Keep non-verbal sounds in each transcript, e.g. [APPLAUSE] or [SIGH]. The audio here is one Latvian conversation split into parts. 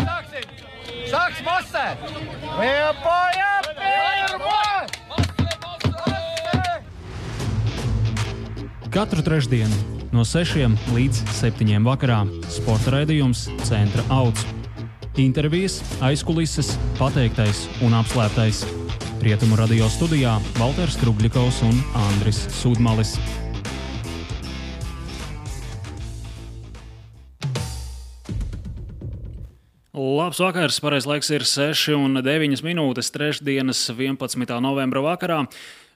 Sāksim! Sāks masē! Liepoja pirmo! Katru trešdienu no 6 līdz 7 vakarā sporta raidījums Centra augs. Intervijas, aizkulises, pateiktais un apslēptais. Rietumu radio studijā Walters Krugļikovs un Andris Sudmalis. Labs vakars, pareizais laiks ir 6 un 9 minūtes trešdienas 11. novembra vakarā.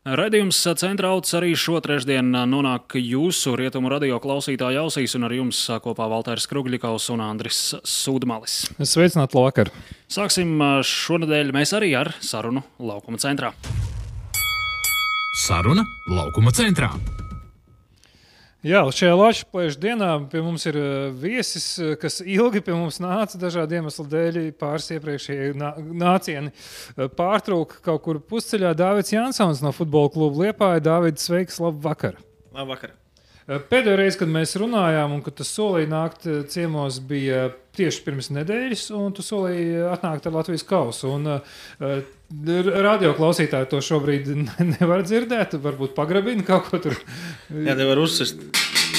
Radījums centrāls arī šo trešdienu nonāk jūsu rietumu radio klausītāju ausīs, un ar jums kopā Valters Krugļikovs un Andris Sudmalis. Sveicināti, vakar! Sāksim šonadēļ mēs arī ar sarunu laukuma centrā. Saruna laukuma centrā. Jā, šajā Latvijas plēšņa dienā pie mums ir viesis, kas ilgi pie mums nāca dažādu iemeslu dēļ. Pāris iepriekšējie nācieni pārtrauka kaut kur pusceļā. Dārvids Jansons no futbola kluba Liepāja. Dārvids, sveiks, labu vakaru! Labu vakaru! Pēdējo reizi, kad mēs runājām, un kad tu solīji nākt ciemos, bija tieši pirms nedēļas, un tu solīji atnākt ar Latvijas kausu. Un, uh, radio klausītāji to šobrīd [LAUGHS] nevar dzirdēt. Varbūt pagrabina kaut ko tur. Jā, nevar uzsist.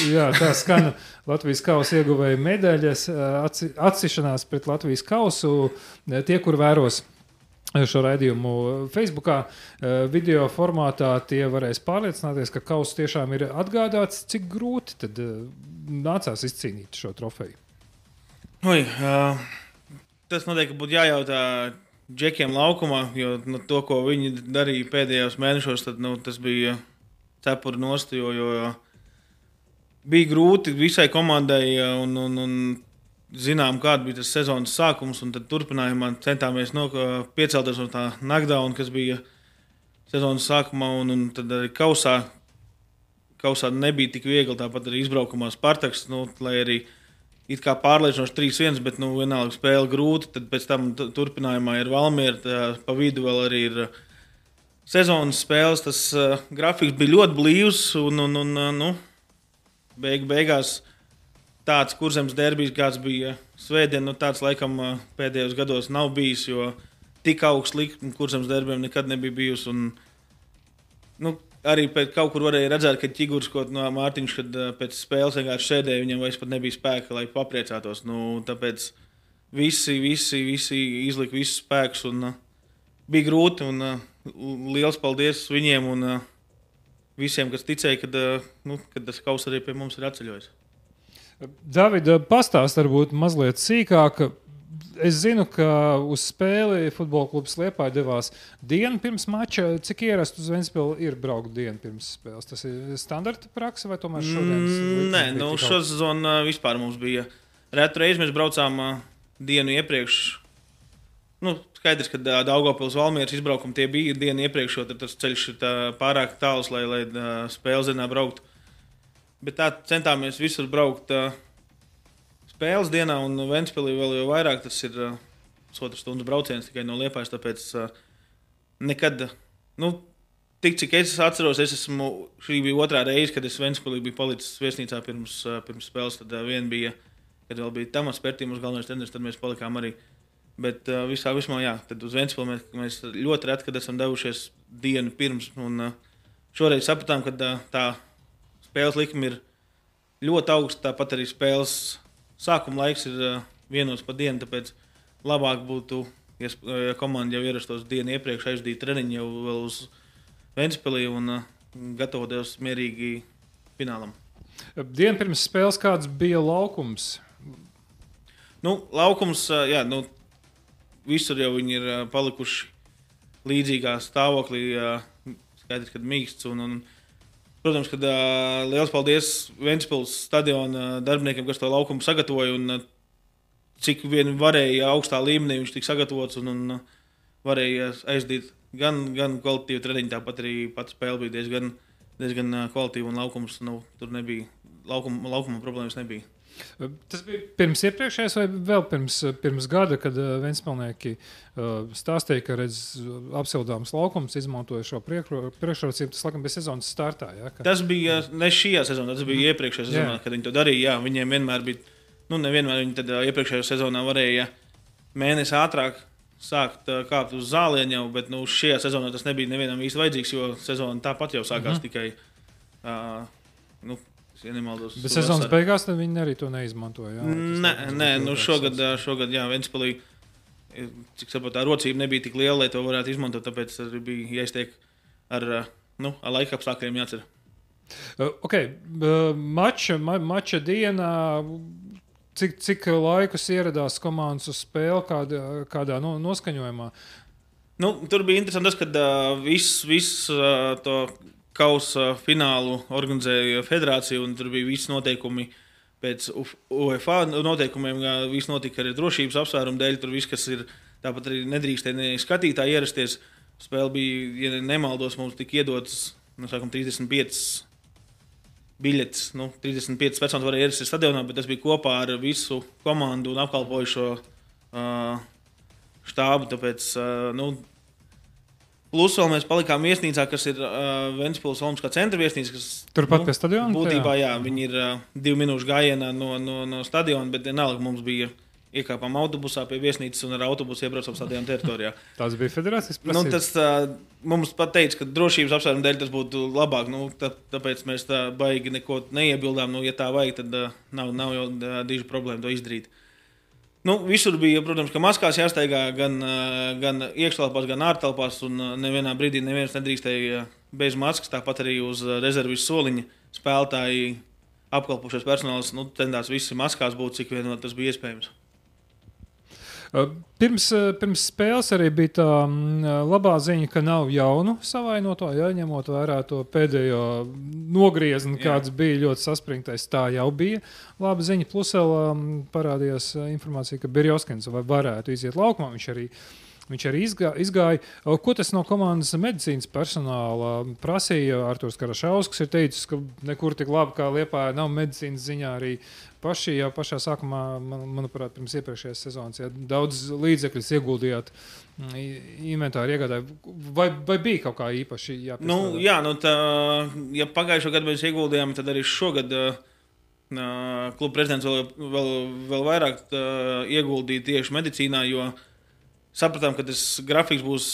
Jā, tā skan Latvijas kausa ieguvēja medaļas, atsišanās pret Latvijas kausu. Tie, kur vēros šo raidījumu Facebook, video formātā, tie varēs pārliecināties, ka kausa tiešām ir atgādāts, cik grūti nācās izcīnīt šo trofeju. Oi, uh, tas noteikti būtu jājautā džekiem laukumā, jo nu, to, ko viņi darīja pēdējos mēnešos, tad, nu, tas bija cepuri nost, jo, jo bija grūti visai komandai un, un, un zinām, kāda bija tas sezonas sākums, tad turpinājumā centāmies no, piecelties no tā knockdown, kas bija sezonas sākumā, un, un tad arī kausā. Kausā nebija tik viegli, tāpat arī izbraukumā Spartaks, nu, lai arī it kā pārliecinoši 3-1, bet nu, vienalga spēle grūti. Tad pēc tam turpinājumā ir Valmiera, pa vidu vēl arī ir sezonas spēles. Tas uh, grafiks bija ļoti blīvs, un, un, un uh, nu, beig, beigās tāds kurzems derbijs, kāds bija Svētdien, nu, tāds laikam pēdējos gados nav bijis, jo tik augsts likme kurzems derbiem nekad nebija bijusi. Un, nu, arī pēc kaut kur varēja redzēt, ka ķigurs kaut no Mārtiņš, kad pēc spēles vienkārši sēdēja, viņam vairs pat nebija spēka, lai papriecātos. Nu, tāpēc visi, visi, visi izlika visus spēkus un uh, bija grūti. Un, uh, liels paldies viņiem un uh, visiem, kas ticēja, kad, uh, nu, kad tas kaus arī pie mums ir atceļojis. Davida, pastāst varbūt mazliet sīkāk. Es zinu, ka uz spēli futbola klubs Liepā devās dienu pirms mača. Cik ierasts uz Vēnspili ir braukt dienu pirms spēles? Tas ir standarta praksa vai tomēr šodienas? Mm, nē, nu, šo sezonu vispār mums bija. Retu reizi mēs braucām dienu iepriekš. Nu, skaidrs, ka Daugopils Valmieras izbraukumi tie bija dienu iepriekš, jo tas ceļš ir tā pārāk tāls, lai, lai spēles dienā brauktu. Bet tā centāmies visur braukt uh, spēles dienā, un Vēnspēlī vēl jau vairāk. Tas ir uh, otrs stundas brauciens tikai no Liepājas. Tāpēc uh, nekad, nu, tik cik es atceros, es esmu, šī bija otrā reize, kad es Vēnspēlī biju palicis viesnīcā pirms, uh, pirms spēles. Tad uh, vien bija, kad vēl bija Tamas Pērtī, mūsu galvenais treneris, tad mēs palikām arī. Bet uh, visā vismā, jā, tad uz Vēnspēli mēs, mēs ļoti reti, kad esam devušies dienu pirms. Un, uh, šoreiz sapratām, ka uh, tā spēles likme ir ļoti augsta. Tāpat arī spēles sākuma laiks ir uh, vienos pa dienu. Tāpēc labāk būtu, ja, ja komanda jau ierastos dienu iepriekš, aizdīt treniņu jau uz Vēnspēlī un uh, gatavoties mierīgi finālam. Dienu pirms spēles kāds bija laukums? Nu, laukums, jā, nu, visur jau viņi ir palikuši līdzīgā stāvoklī. Skaidrs, ka mīksts un, un Protams, ka uh, liels paldies Vēnspils stadiona darbiniekiem, kas to laukumu sagatavoja. Un, cik vien varēja augstā līmenī viņš tika sagatavots un, un varēja aizdīt gan, gan kvalitīvu treniņu, tāpat arī pats spēle bija diezgan, diezgan kvalitīva un laukums nu, tur nebija. Laukuma, laukuma problēmas nebija. Tas bija pirms iepriekšējās, vai vēl pirms, pirms gada, kad uh, Vēnspilnieki uh, stāstīja, ka redz apsildāms laukums, izmantoja šo priekšrocību. Tas, laikam, bija sezonas startā. Ja, ka... Tas bija ne šajā sezonā, tas bija iepriekšējā Jā. sezonā, kad viņi to darīja. Jā, viņiem vienmēr bija, nu, nevienmēr viņi tad iepriekšējā sezonā varēja mēnesi ātrāk sākt kāpt uz zāliņa, jau, bet nu, šajā sezonā tas nebija nevienam īsti vajadzīgs, jo sezona tāpat jau sākās mm -hmm. tikai. Uh, nu, ja nemaldos, Bet sezonas beigās viņi arī to neizmantoja. Jā, Nē, nē nu šogad, šogad jā, Ventspēlī, cik saprotu, tā rocība nebija tik liela, lai to varētu izmantot. Tāpēc arī bija jāiztiek ar, nu, ar laika apstākļiem Okay, uh, mača, ma, mača dienā. Cik, cik laikus ieradās komandas uz spēli, kādā, kādā no, noskaņojumā? Nu, tur bija interesanti tas, ka uh, viss vis, uh, to kausa finālu organizēja federācija, un tur bija visi noteikumi pēc UEFA noteikumiem. Viss notika arī drošības apsvērumu dēļ. Tur viss, kas ir tāpat arī nedrīkstēja ne skatītāji ierasties. Spēle bija, ja nemaldos, mums tika iedotas nu, sākam, 35 biļetes. Nu, 35 personas varēja ierasties stadionā, bet tas bija kopā ar visu komandu un apkalpojušo uh, štābu. Tāpēc, uh, nu, plus vēl mēs palikām viesnīcā, kas ir uh, Ventspils Olimpiskā centra viesnīca. Kas, Turpat nu, pie stadiona? Būtībā, jā, viņi ir uh, divu minūšu gājienā no, no, no stadiona, bet vienalga mums bija iekāpām autobusā pie viesnīcas un ar autobusu iebraucām stadiona teritorijā. [LAUGHS] Tas bija federācijas Nu, prasības. tas uh, mums pat teica, ka drošības apsvērumu dēļ tas būtu labāk. Nu, tā, tāpēc mēs tā baigi neko neiebildām. Nu, ja tā vajag, tad uh, nav, nav jau uh, diži problēma to izdarīt. Nu, visur bija, protams, ka maskās jāsteigā gan, gan iekštelpās, gan ārtelpās. Un nevienā brīdī neviens nedrīkstēja bez maskas. Tāpat arī uz rezerves soliņa spēlētāji, apkalpošais personāls nu, centās visi maskās būt, cik vien tas bija iespējams. Uh, Pirms, uh, pirms spēles arī bija tā mm, labā ziņa, ka nav jaunu savainoto, ja ņemot vērā to pēdējo nogriezni, Jā. kāds bija ļoti saspringtais. Tā jau bija laba ziņa. Plus vēl um, parādījās uh, informācija, ka Birjoskins vai varētu iziet laukumā. Viņš arī Viņš arī izgā, izgāja. Uh, Ko tas no komandas medicīnas personāla prasīja? Arthurs Karašausks ir teicis, ka nekur tik labi kā Liepā nav medicīnas ziņā arī paši jau pašā sākumā, man, manuprāt, pirms iepriekšējās sezonas, ja daudz līdzekļus ieguldījāt mm, i- inventāru iegādāju. Vai, vai bija kaut kā īpaši jāpiestrādā? Nu, jā, nu tā, ja pagājušā gada mēs ieguldījām, tad arī šogad uh, uh, kluba prezidents vēl, vēl, vēl vairāk uh, ieguldīja tieši medicīnā, jo sapratām, ka tas grafiks būs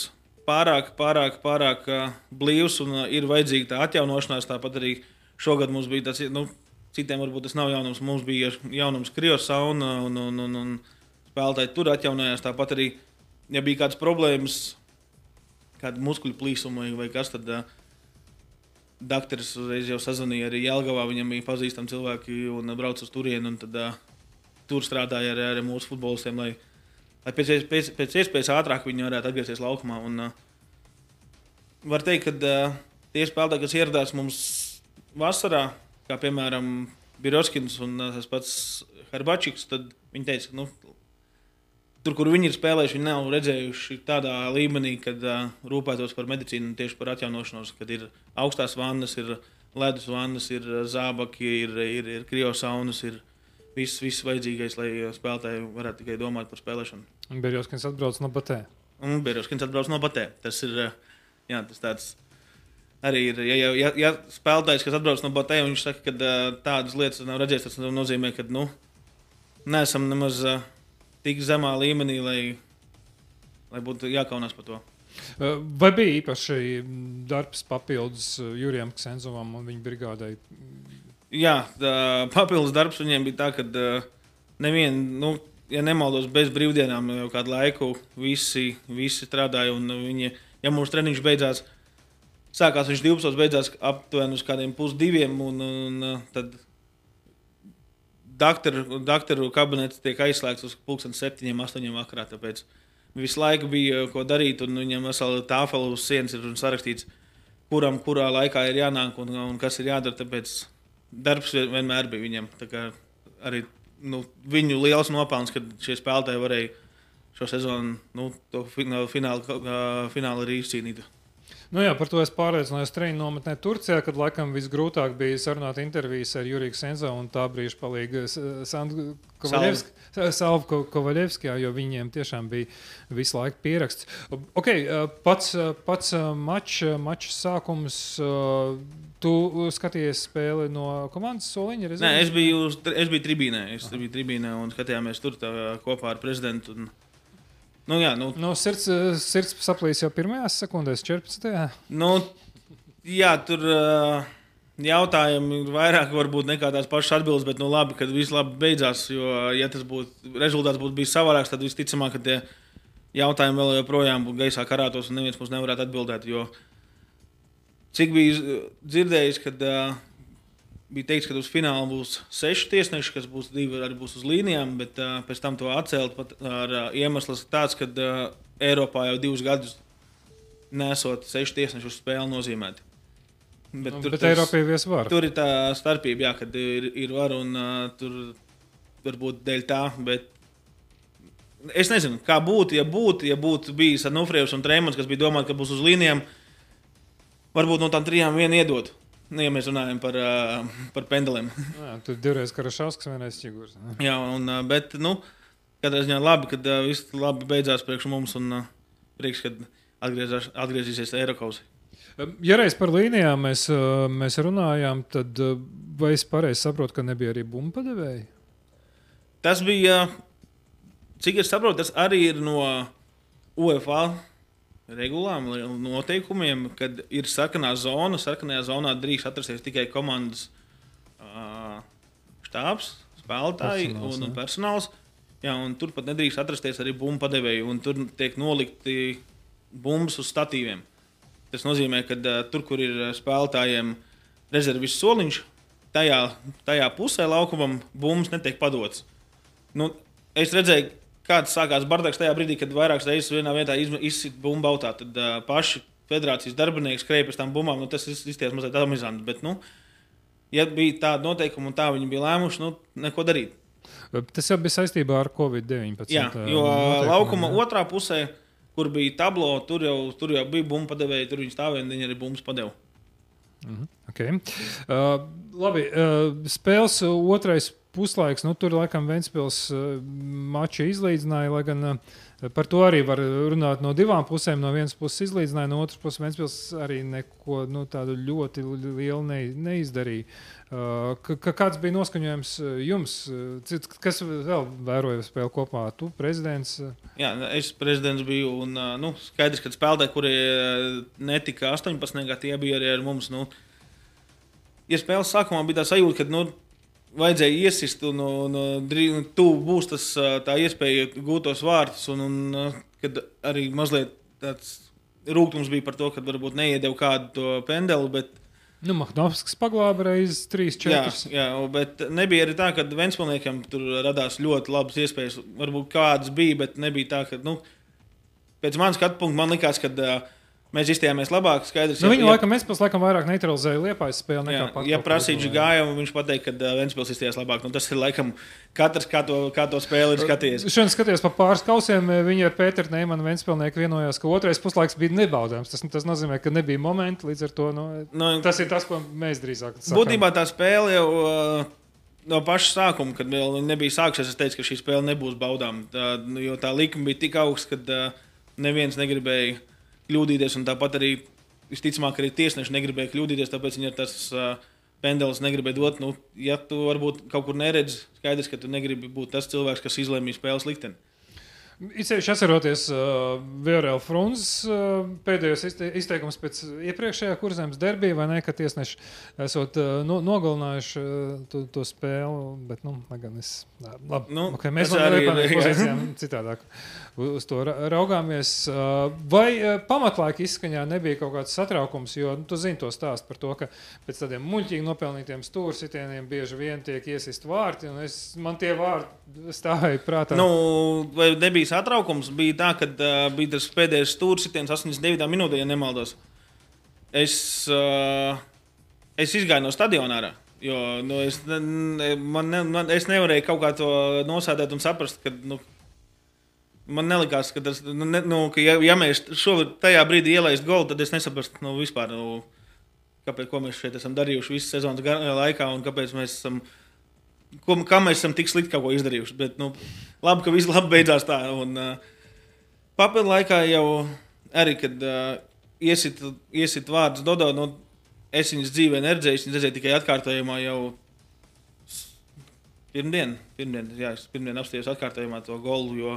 pārāk, pārāk, pārāk uh, blīvs un uh, ir vajadzīga tā atjaunošanās. Tāpat arī šogad mums bija tas, nu, citiem varbūt tas nav jaunums, mums bija jaunums Krievijas sauna un, un, un, un spēlētāji tur atjaunojās. Tāpat arī, ja bija kādas problēmas, kāda muskuļu plīsuma vai, kas tad. Uh, Dakteris uzreiz jau sazvanīja arī Jālgavā. Viņam bija pazīstami cilvēki un brauca uz turieni. Tad, uh, tur strādāja arī ar mūsu futbolistiem, lai, lai pēc, iespējas, pēc iespējas ātrāk viņi varētu atgriezties laukumā. Un, uh, var teikt, ka uh, tie spēlētāji, kas ieradās mums vasarā, kā piemēram Biroskins un uh, tas pats Herbačiks, tad viņi teica, ka nu, tur, kur viņi ir spēlējuši, viņi nav redzējuši tādā līmenī, kad uh, rūpētos par medicīnu un tieši par atjaunošanos, kad ir augstās vannas, ir ledus vannas, ir zābaki, ir, ir, ir kriosaunas, ir viss, viss vajadzīgais, lai uh, spēlētāji varētu tikai domāt par spēlēšanu. Berjoskins atbrauc no Batē. Un Biroskins atbrauc no Batē. Tas ir uh, jā, tas tāds. Arī ir, ja, ja, ja, spēlētājs, kas atbrauc no Batē, viņš saka, ka uh, tādas lietas nav redzējis, tas nozīmē, ka nu, neesam nemaz tik zemā līmenī, lai, lai būtu jākaunās par to. Vai bija īpaši darbs papildus Jurijam Ksenzovam un viņa brigādai? Jā, tā, papildus darbs viņiem bija tā, ka uh, neviena, nu, ja nemaldos, bez brīvdienām jau kādu laiku visi, visi strādāja. Viņi, ja mūsu treniņš beidzās, sākās viņš 12. beidzās aptuveni uz kādiem pusdiviem. Un, un, uh, tad doktoru, doktoru kabinets tiek aizslēgts uz pulksten 7, 8 vakarā. Tāpēc visu laiku bija ko darīt, un viņam vesela tāfela uz sienas ir sarakstīts, kuram kurā laikā ir jānāk un, un kas ir jādara. Tāpēc darbs vien- vienmēr bija viņam. Arī nu, viņu liels nopelns, ka šie spēlētāji varēja šo sezonu, nu, to finālu, finālu, finālu arī izcīnīt. Nu jā, par to es pārliecinājos treniņu nometnē Turcijā, kad laikam visgrūtāk bija sarunāt intervijas ar Juriju Senzo un tā brīža palīga Sandu Salvu Ko- Kovaļevski, jā, jo viņiem tiešām bija visu laiku pieraksts. Ok, uh, pats, pats uh, mačs, mačs sākums. Tu skaties spēli no komandas soliņa? Nē, es biju, es biju tribīnē. Es biju tribīnē un skatījāmies tur kopā ar prezidentu. Un, nu, jā, nu, No sirds, uh, sirds saplīs jau pirmajās sekundēs, 14. nu, jā, tur uh, jautājumi ir vairāk varbūt nekā tās pašas atbildes, bet nu, labi, kad viss labi beidzās. Jo, ja tas būtu rezultāts būtu bijis savādāks, tad visticamāk, ka tie jautājumi vēl joprojām būtu gaisā karātos un neviens mums nevarētu atbildēt. Jo, cik bija dzirdējis, kad uh, bija teikts, ka uz fināla būs seši tiesneši, kas būs divi arī būs uz līnijām, bet uh, pēc tam to atcelt pat ar uh, iemeslu tāds, ka uh, Eiropā jau divus gadus nesot seši tiesneši uz spēli nozīmēti. Bet, nu, bet tas, Eiropā ievies var. Tur ir tā starpība, jā, kad ir, ir var un uh, tur varbūt dēļ tā. Bet es nezinu, kā būtu, ja būtu, ja būtu bijis Nufrievs un Trēmans, kas bija domāts, ka būs uz līnijām. Varbūt no tām trijām vienu iedot. Nu, ja mēs runājam par, uh, par pendeliem. Jā, tur divreiz Karašovskis, vienreiz Čigurs. Jā, un, uh, bet, nu, katrā ziņā labi, kad uh, viss labi beidzās priekš mums un uh, prieks, kad atgriezās, atgriezīsies Eiropas. Ja reiz par līnijām mēs, uh, mēs runājām, tad uh, vai es pareizi saprotu, ka nebija arī bumba devēja? Tas bija, cik es saprotu, tas arī ir no UEFA regulām, noteikumiem, kad ir sarkanā zona. Sarkanajā zonā drīkst atrasties tikai komandas uh, štābs, spēlētāji Personāls, un, un personāls. Jā, un tur pat nedrīkst atrasties arī bumbu padevēji, un tur tiek nolikti bumbas uz statīviem. Tas nozīmē, ka uh, tur, kur ir spēlētājiem rezerves soliņš, tajā, tajā pusē laukumam bumbas netiek padots. Nu, es redzēju, kāds sākās bardaks tajā brīdī, kad vairākas reizes vienā vietā izsita bumbu autā. Tad uh, paši federācijas darbinieki skrēja pēc tam bumbām. Nu, tas izties mazliet amizanti. Bet, nu, ja bija tāda noteikuma un tā viņi bija lēmuši, nu, neko darīt. Tas jau bija saistībā ar Covid-19. Jā, jo laukuma jā. otrā pusē, kur bija tablo, tur jau, tur jau bija bumbu padevēji, tur viņi stāvēja un viņi arī bumbas padeva. Okay. Uh, labi, uh, spēles otrais puslaiks. Nu, tur laikam Ventspils uh, maču izlīdzināja, lai gan uh, par to arī var runāt no divām pusēm. No vienas puses izlīdzināja, no otras puses Ventspils arī neko nu, tādu ļoti lielu ne, neizdarīja. Ka kāds bija noskaņojums jums? Kas vēl vēroja spēli kopā? Tu, prezidents? Jā, es prezidents biju. Un, nu, skaidrs, ka spēlētāji, kuri netika 18, gadi, tie bija arī ar mums. Nu, ja spēles sākumā bija tā sajūta, ka nu, vajadzēja iesist, un, un, un tuvu būs tas, tā iespēja gūt tos vārtus. Un, un, kad arī mazliet tāds rūkums bija par to, ka varbūt neiedevu kādu to pendeli. Bet, Nu, Mahnovskis paglāba reizes 3, 4. Jā, jā, bet nebija arī tā, ka Vēnspilsniekam tur radās ļoti labas iespējas. Varbūt kādas bija, bet nebija tā, ka, nu, pēc manas skatu punkta, man likās, ka uh, mēs izstājāmies labāk. Skaidrs, Nu, viņu ja, laikam, pēc laikam vairāk neutralizēju Liepājas spēli nekā pat ja uzvarēju. gājumu, viņš pateica, ka uh, Vēnspils izstājās labāk. Nu, tas ir laikam katrs, kā to, kā to spēli ir skatījies. Šodien skaties pa pāris kausiem, viņi ar Pēteru Neimanu Ventspilnieku vienojās, ka otrais puslaiks bija nebaudāms. Tas, tas nozīmē, ka nebija momenti, līdz ar to nu, Nu, tas ir tas, ko mēs drīzāk sakām. Būtībā tā spēle jau uh, no paša sākuma, kad vēl nebija sākusies, es teicu, ka šī spēle nebūs baudāma. Nu, jo tā likme bija tik augsta, ka uh, neviens negribēja kļūdīties. un Tāpat arī visticamāk, arī tiesneši negribēja kļūdīties, tāpēc viņi ar tas uh, pendelis negribēja dot. Nu, ja tu varbūt kaut kur neredzi, skaidrs, ka tu negribi būt tas cilvēks, kas izlēmīja spēles likteni. Izceļš atceroties uh, VRL Frunzes uh, pēdējos izte izteikumus pēc iepriekšējā kurzemes derbija, vai ne, ka tiesneši esot uh, no, nogalinājuši uh, to, to spēli, bet, nu, lai gan es, labi, Nu, okay, mēs vēl arī ir, jā. pozīcijām citādāk uz, to ra raugāmies. Vai pamatlaika izskaņā nebija kaut kāds satraukums, jo, nu, tu zini to stāstu par to, ka pēc tādiem muļķīgi nopelnītiem stūrsitieniem bieži vien tiek iesist vārti, un es, man tie vārti stāvēja prātā. Nu, vai nebija satraukums? Bija tā, ka uh, bija tas pēdējais stūris, 89. minūtē, ja nemaldos. Es, uh, es izgāju no stadiona. ārā, Jo, nu, es, ne, man, ne, man, es nevarēju kaut kā to nosēdēt un saprast, ka nu, Man nelikās, ka, tas, nu, ne, nu, ka ja, ja mēs šobrīd tajā brīdī ielaistu golu, tad es nesaprastu nu, vispār, nu, kāpēc, mēs šeit esam darījuši visu sezonas gar- laikā un kāpēc mēs esam. Ko, kā mēs esam tik slikti kaut ko izdarījuši. Bet, nu, labi, ka viss labi beidzās tā. Un, uh, papildu laikā jau arī, kad uh, iesit, iesit vārdus Dodo, nu, es viņas dzīvē neredzēju, viņas redzēju tikai atkārtojumā jau pirmdien. Pirmdien, jā, pirmdien apstājos atkārtojumā to golu, jo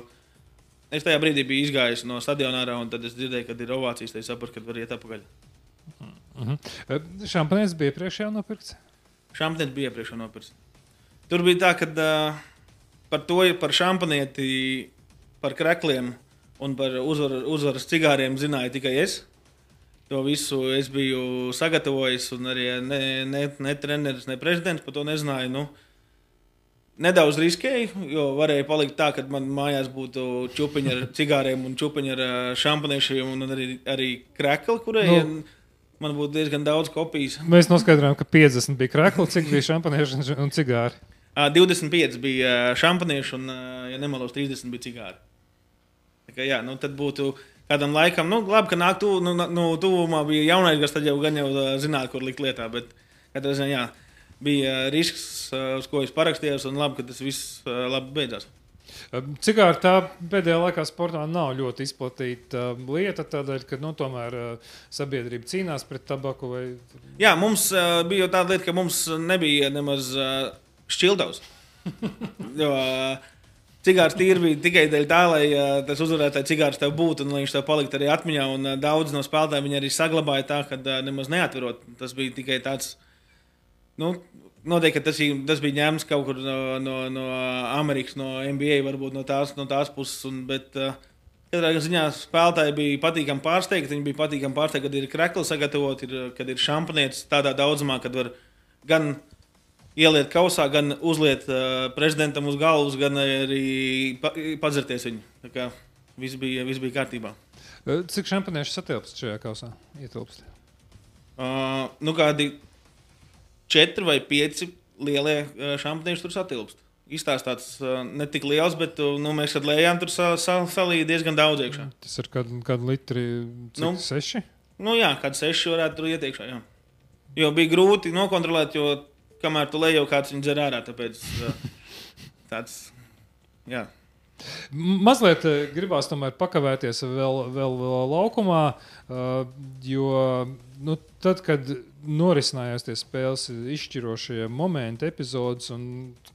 es tajā brīdī biju izgājis no stadiona ārā, un tad es dzirdēju, ka ir ovācijas, tad es sapratu, ka var iet atpakaļ. Šampanietis bija priekšā nopirkts. Šampanieti bija iepriekš nopirkts. Tur bija tā, ka uh, par to, par šampanieti, par krekliem un par uzvar, uzvaras cigāriem zināja tikai es. To visu es biju sagatavojis, un arī ne, ne, ne treneris, ne prezidents par to nezināja. Nu, nedaudz riskēju, jo varēja palikt tā, ka man mājās būtu čūpiņi ar cigāriem un čūpiņi ar ā, šampaniešiem un arī, arī krekli, kuriem nu. man būtu diezgan daudz kopijas. Mēs noskaidrojām, ka 50 bija krāklis, cik bija šampanieši un- cigāri. Ā, 25 bija ā, šampanieši un, ā, ja nemaldos, 30 bija cigāri. Tā kā, jā, nu, tad būtu kādam laikam, nu, labi, ka nāk tu, nu, nu, tuvumā bija jaunais gads, tad jau gan jau zināja, kur likt lietā. Bet ziņā jā, bija ā, risks, ā, uz ko es parakstījos, un labi, ka tas viss ā, labi beidzās. Cigāri tā pēdējā laikā sportā nav ļoti izplatīta uh, lieta, tādēļ, ka nu, tomēr uh, sabiedrība cīnās pret tabaku. Vai... Jā, mums uh, bija tāda lieta, ka mums nebija nemaz uh, šķildavs. uh, [LAUGHS] cigārs tīri bija tikai dēļ tā, lai uh, tas uzvarētājs cigārs tev būtu un lai viņš tev paliktu arī atmiņā. Un uh, daudz no spēlētājiem viņi arī saglabāja tā, ka uh, nemaz neatverot. Tas bija tikai tāds. Nu, Noteikti tas, tas bija ņemts kaut kur no, no, no Amerikas, no NBA, varbūt no tās, no tās puses. Un, bet, uh, Katrā ziņā spēlētāji bija patīkami pārsteigti. Viņi bija patīkami pārsteigti, kad ir krekli sagatavot, ir, kad ir šampanietis tādā daudzumā, kad var gan ieliet kausā, gan uzliet uh, prezidentam uz galvas, gan arī pa, padzerties viņu. Tā kā viss bija, viss bija kārtībā. Cik šampanieši satilpst šajā kausā? Ietilpst. Uh, nu, kādi četri vai pieci lielie uh, šampanieši tur satilpst. Izstāstīts uh, ne tik liels, bet uh, nu, mēs kad lējām, tur sa, sa, salīja diezgan daudz iekšā. Tas ir kādi kād litri, cik, Nu. seši. Nu, jā, kāds seši varētu tur iet iekšā. Jā. Jo bija grūti nokontrolēt, jo kamēr tu lej, jau kāds viņu dzer ārā. Tāpēc [LAUGHS] tāds. Jā. Mazliet eh, gribās tomēr pakavēties vēl, vēl, vēl laukumā, jo nu, tad, kad norisinājās tie spēles izšķirošie momenti, epizodes, un,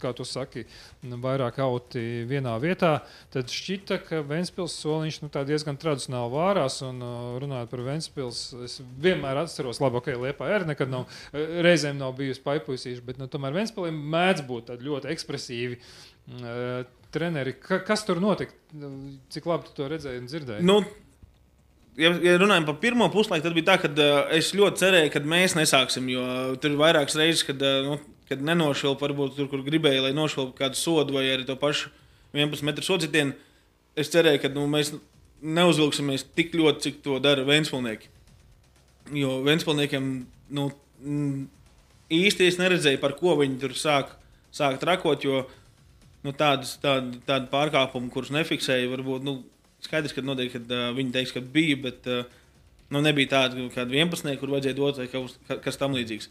kā tu saki, vairāk auti vienā vietā, tad šķita, ka Ventspils soliņš nu, diezgan tradicionāli vārās. Un, uh, runājot par Ventspils, es vienmēr atceros, labi, ka Liepā arī nekad nav, eh, reizēm nav bijusi paipuisīša, bet nu, tomēr Ventspilim mēdz būt ļoti ekspresīvi. Uh, treneri, ka, kas tur notika? Cik labi tu to redzēji un dzirdēji? Nu, ja, ja runājam par pirmo puslaiku, tad bija tā, ka uh, es ļoti cerēju, ka mēs nesāksim. Jo tur ir vairākas reizes, kad, uh, nu, kad nenošvilpu, varbūt tur, kur gribēju, lai nošvilpu kādu sodu vai arī to pašu 11 metru sodzītienu. Es cerēju, ka nu, mēs neuzvilksimies tik ļoti, cik to dara Vēnspilnieki. Jo Vēnspilniekiem nu, īsti es neredzēju, par ko viņi tur sāk, sāk trakot. Jo, nu, tādas, tāda, tāda pārkāpuma, kurus nefiksēja, varbūt nu, skaidrs, ka, noteikti, kad, uh, viņi teiks, ka bija, bet uh, nu, nebija tāda kāda 11, kur vajadzēja dot vai kaut kas, tam līdzīgs.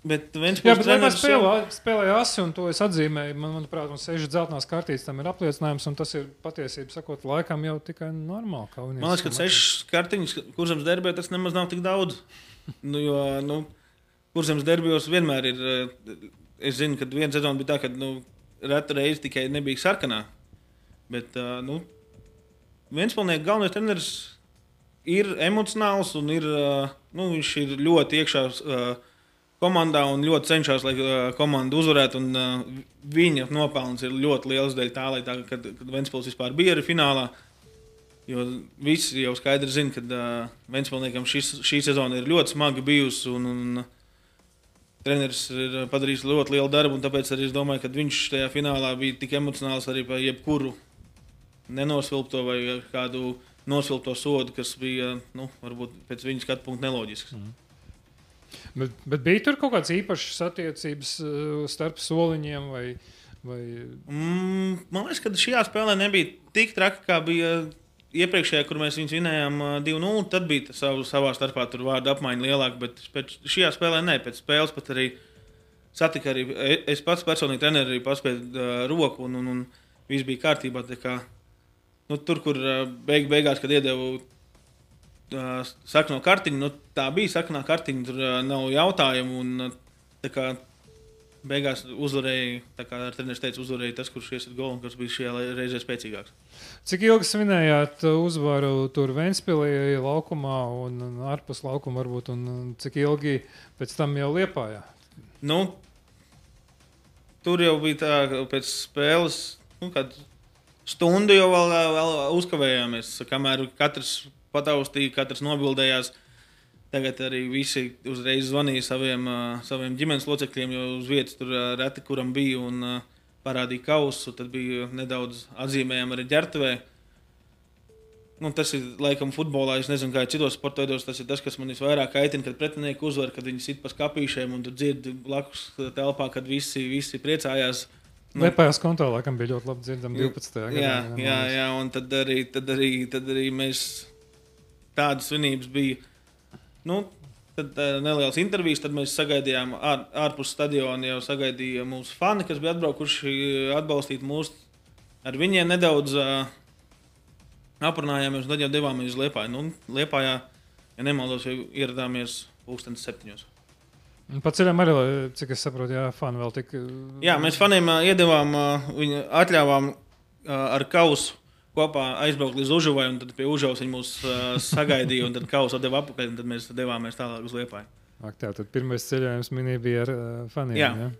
Bet viens Jā, bet vienmēr spēlē, spēlēja asi, un to es atzīmēju. Man, manuprāt, mums seši dzeltenās kartītes tam ir apliecinājums, un tas ir patiesībā sakot, laikam jau tikai normāli. Man liekas, ka sešas kartiņas, kurzems derbē, tas nemaz nav tik daudz. Nu, jo, nu, kurzems derbijos vienmēr ir. Es zinu, ka viena sezona bija tā, ka nu, reta reize tikai nebija sarkanā. Bet nu, viens pilnīgi galvenais treneris ir emocionāls un ir, nu, viņš ir ļoti iekšā komandā un ļoti cenšas, lai komanda uzvarētu. Un, viņa nopelns ir ļoti liels dēļ tā, lai tā, kad, kad Ventspils vispār bija arī finālā. Jo visi jau skaidri zina, ka uh, Ventspilniekam šis, šī sezona ir ļoti smagi bijusi. Un, un, Treneris ir padarījis ļoti lielu darbu, un tāpēc arī es domāju, ka viņš tajā finālā bija tik emocionāls arī par jebkuru nenosvilpto vai kādu nosvilpto sodu, kas bija nu, varbūt pēc viņa skatu punkta neloģisks. Mm. Bet, bet bija tur kaut kādas īpašas attiecības uh, starp soliņiem vai, Vai... Mm, man liekas, ka šajā spēlē nebija tik traki, kā bija iepriekšējā, kur mēs viņus vinējām 2-0. Tad bija savu, savā starpā tur vārdu apmaiņa lielāka, bet pēc šajā spēlē ne. Pēc spēles pat arī satika arī e, es pats personīgi treneri arī paspēju uh, roku un, un, un viss bija kārtībā. Kā, nu, tur, kur uh, beig, beigās, kad iedevu uh, sakno kartiņu, nu, tā bija saknā kartiņa, tur uh, nav jautājumu. Un, uh, kā, beigās uzvarēja, tā kā treneris teica, uzvarēja tas, kurš iesaistīja golu un kas bija šajā reizē spēcīgāks. Cik ilgi svinējāt uzvaru tur Vēnspīlī laukumā un, ārpus laukuma varbūt, un, cik ilgi pēc tam jau liepājā? Nu, tur jau bija tā, pēc spēles nu, stundu jau vēl, vēl uzkavējāmies, kamēr katrs pataustīja, katrs nobildējās. Tagad arī visi uzreiz zvanīja saviem, uh, saviem ģimenes locekļiem, jo uz vietas tur uh, reti kuram bija un uh, parādīja kausu. Tad bija nedaudz atzīmējami arī ģērbtuvē. Nu, tas ir laikam futbolā. Es nezinu, kā citos sporta veidos. Tas ir tas, kas man visvairāk kaitina, kad pretinieki uzvar, kad viņi sit pa skāpīšiem un dzird blakus telpā, kad visi, visi priecājās. Nu, Lepājās kontā, laikam, bija ļoti labi dzirdama 12. gadā. Jā, jā, jā, un tad arī, tad arī, tad arī mēs tādas svinības bijām Nu, tad uh, nelielas intervijas, tad mēs sagaidījām ār, ārpus stadiona, jau sagaidīja mūsu fani, kas bija atbraukuši atbalstīt mūs. Ar viņiem nedaudz uh, aprunājāmies, un tad jau devāmies uz Liepāju. Nu, Liepājā, ja nemaldos, ieradāmies pulkstenes septiņos. Pa ceļam arī, cik es saprotu, jā, fani vēl tik. Jā, mēs faniem uh, iedavām, uh, viņu atļāvām uh, ar kausu kopā aizbraukt līdz Užavai, un tad pie Užavas viņi mūs uh, sagaidīja, un tad kausa deva apakaļ, un tad mēs devāmies tālāk uz Liepāju. Ak, tā tad pirmais ceļojums minī bija ar uh, faniem. Jā. jā.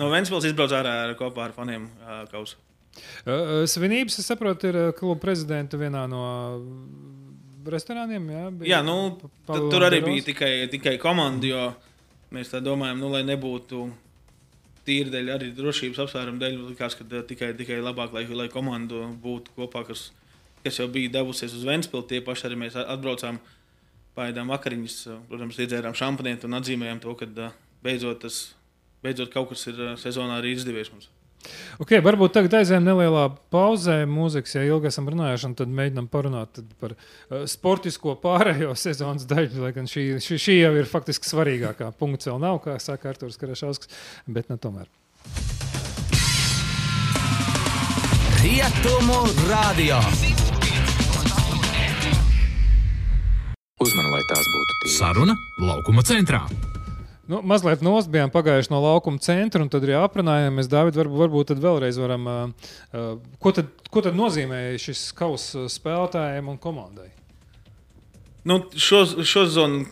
No Ventspils izbrauc ārā ar, kopā ar faniem uh, kausu. Uh, svinības, es saprotu, ir kluba prezidenta vienā no restorāniem. Jā, bija, jā nu, tur arī bija tikai, tikai komanda, jo mēs tā domājam, nu, lai nebūtu tīri dēļ, arī drošības apsvērumu dēļ, likās, ka uh, tikai, tikai labāk, lai, lai komanda būtu kopā, kas, kas jau bija devusies uz Vēnspili. Tie paši arī mēs atbraucām, pāēdām vakariņas, uh, protams, iedzērām šampanieti un atzīmējām to, ka uh, beidzot, tas, beidzot kaut kas ir sezonā arī izdevies mums. Okay, varbūt tagad aizējām nelielā pauzē. Mūzikas, ja ilgi esam runājuši, tad mēģinām parunāt par uh, sportisko pārējo [LAUGHS] sezonas daļu. Lai gan šī, šī, šī jau ir faktiski svarīgākā. Punkts vēl nav, kā saka Arthurs Karašausks, bet ne nu tomēr. Rietumu radio. Uzmani, lai tās būtu tīras. Saruna laukuma centrā. Nu, mazliet nost bijām pagājuši no laukuma centra, un tad arī aprunājāmies. Dāvid, varbūt, varbūt tad vēlreiz varam. Uh, ko, tad, ko tad nozīmē šis kausa spēlētājiem un komandai? Nu, šo, šo zonu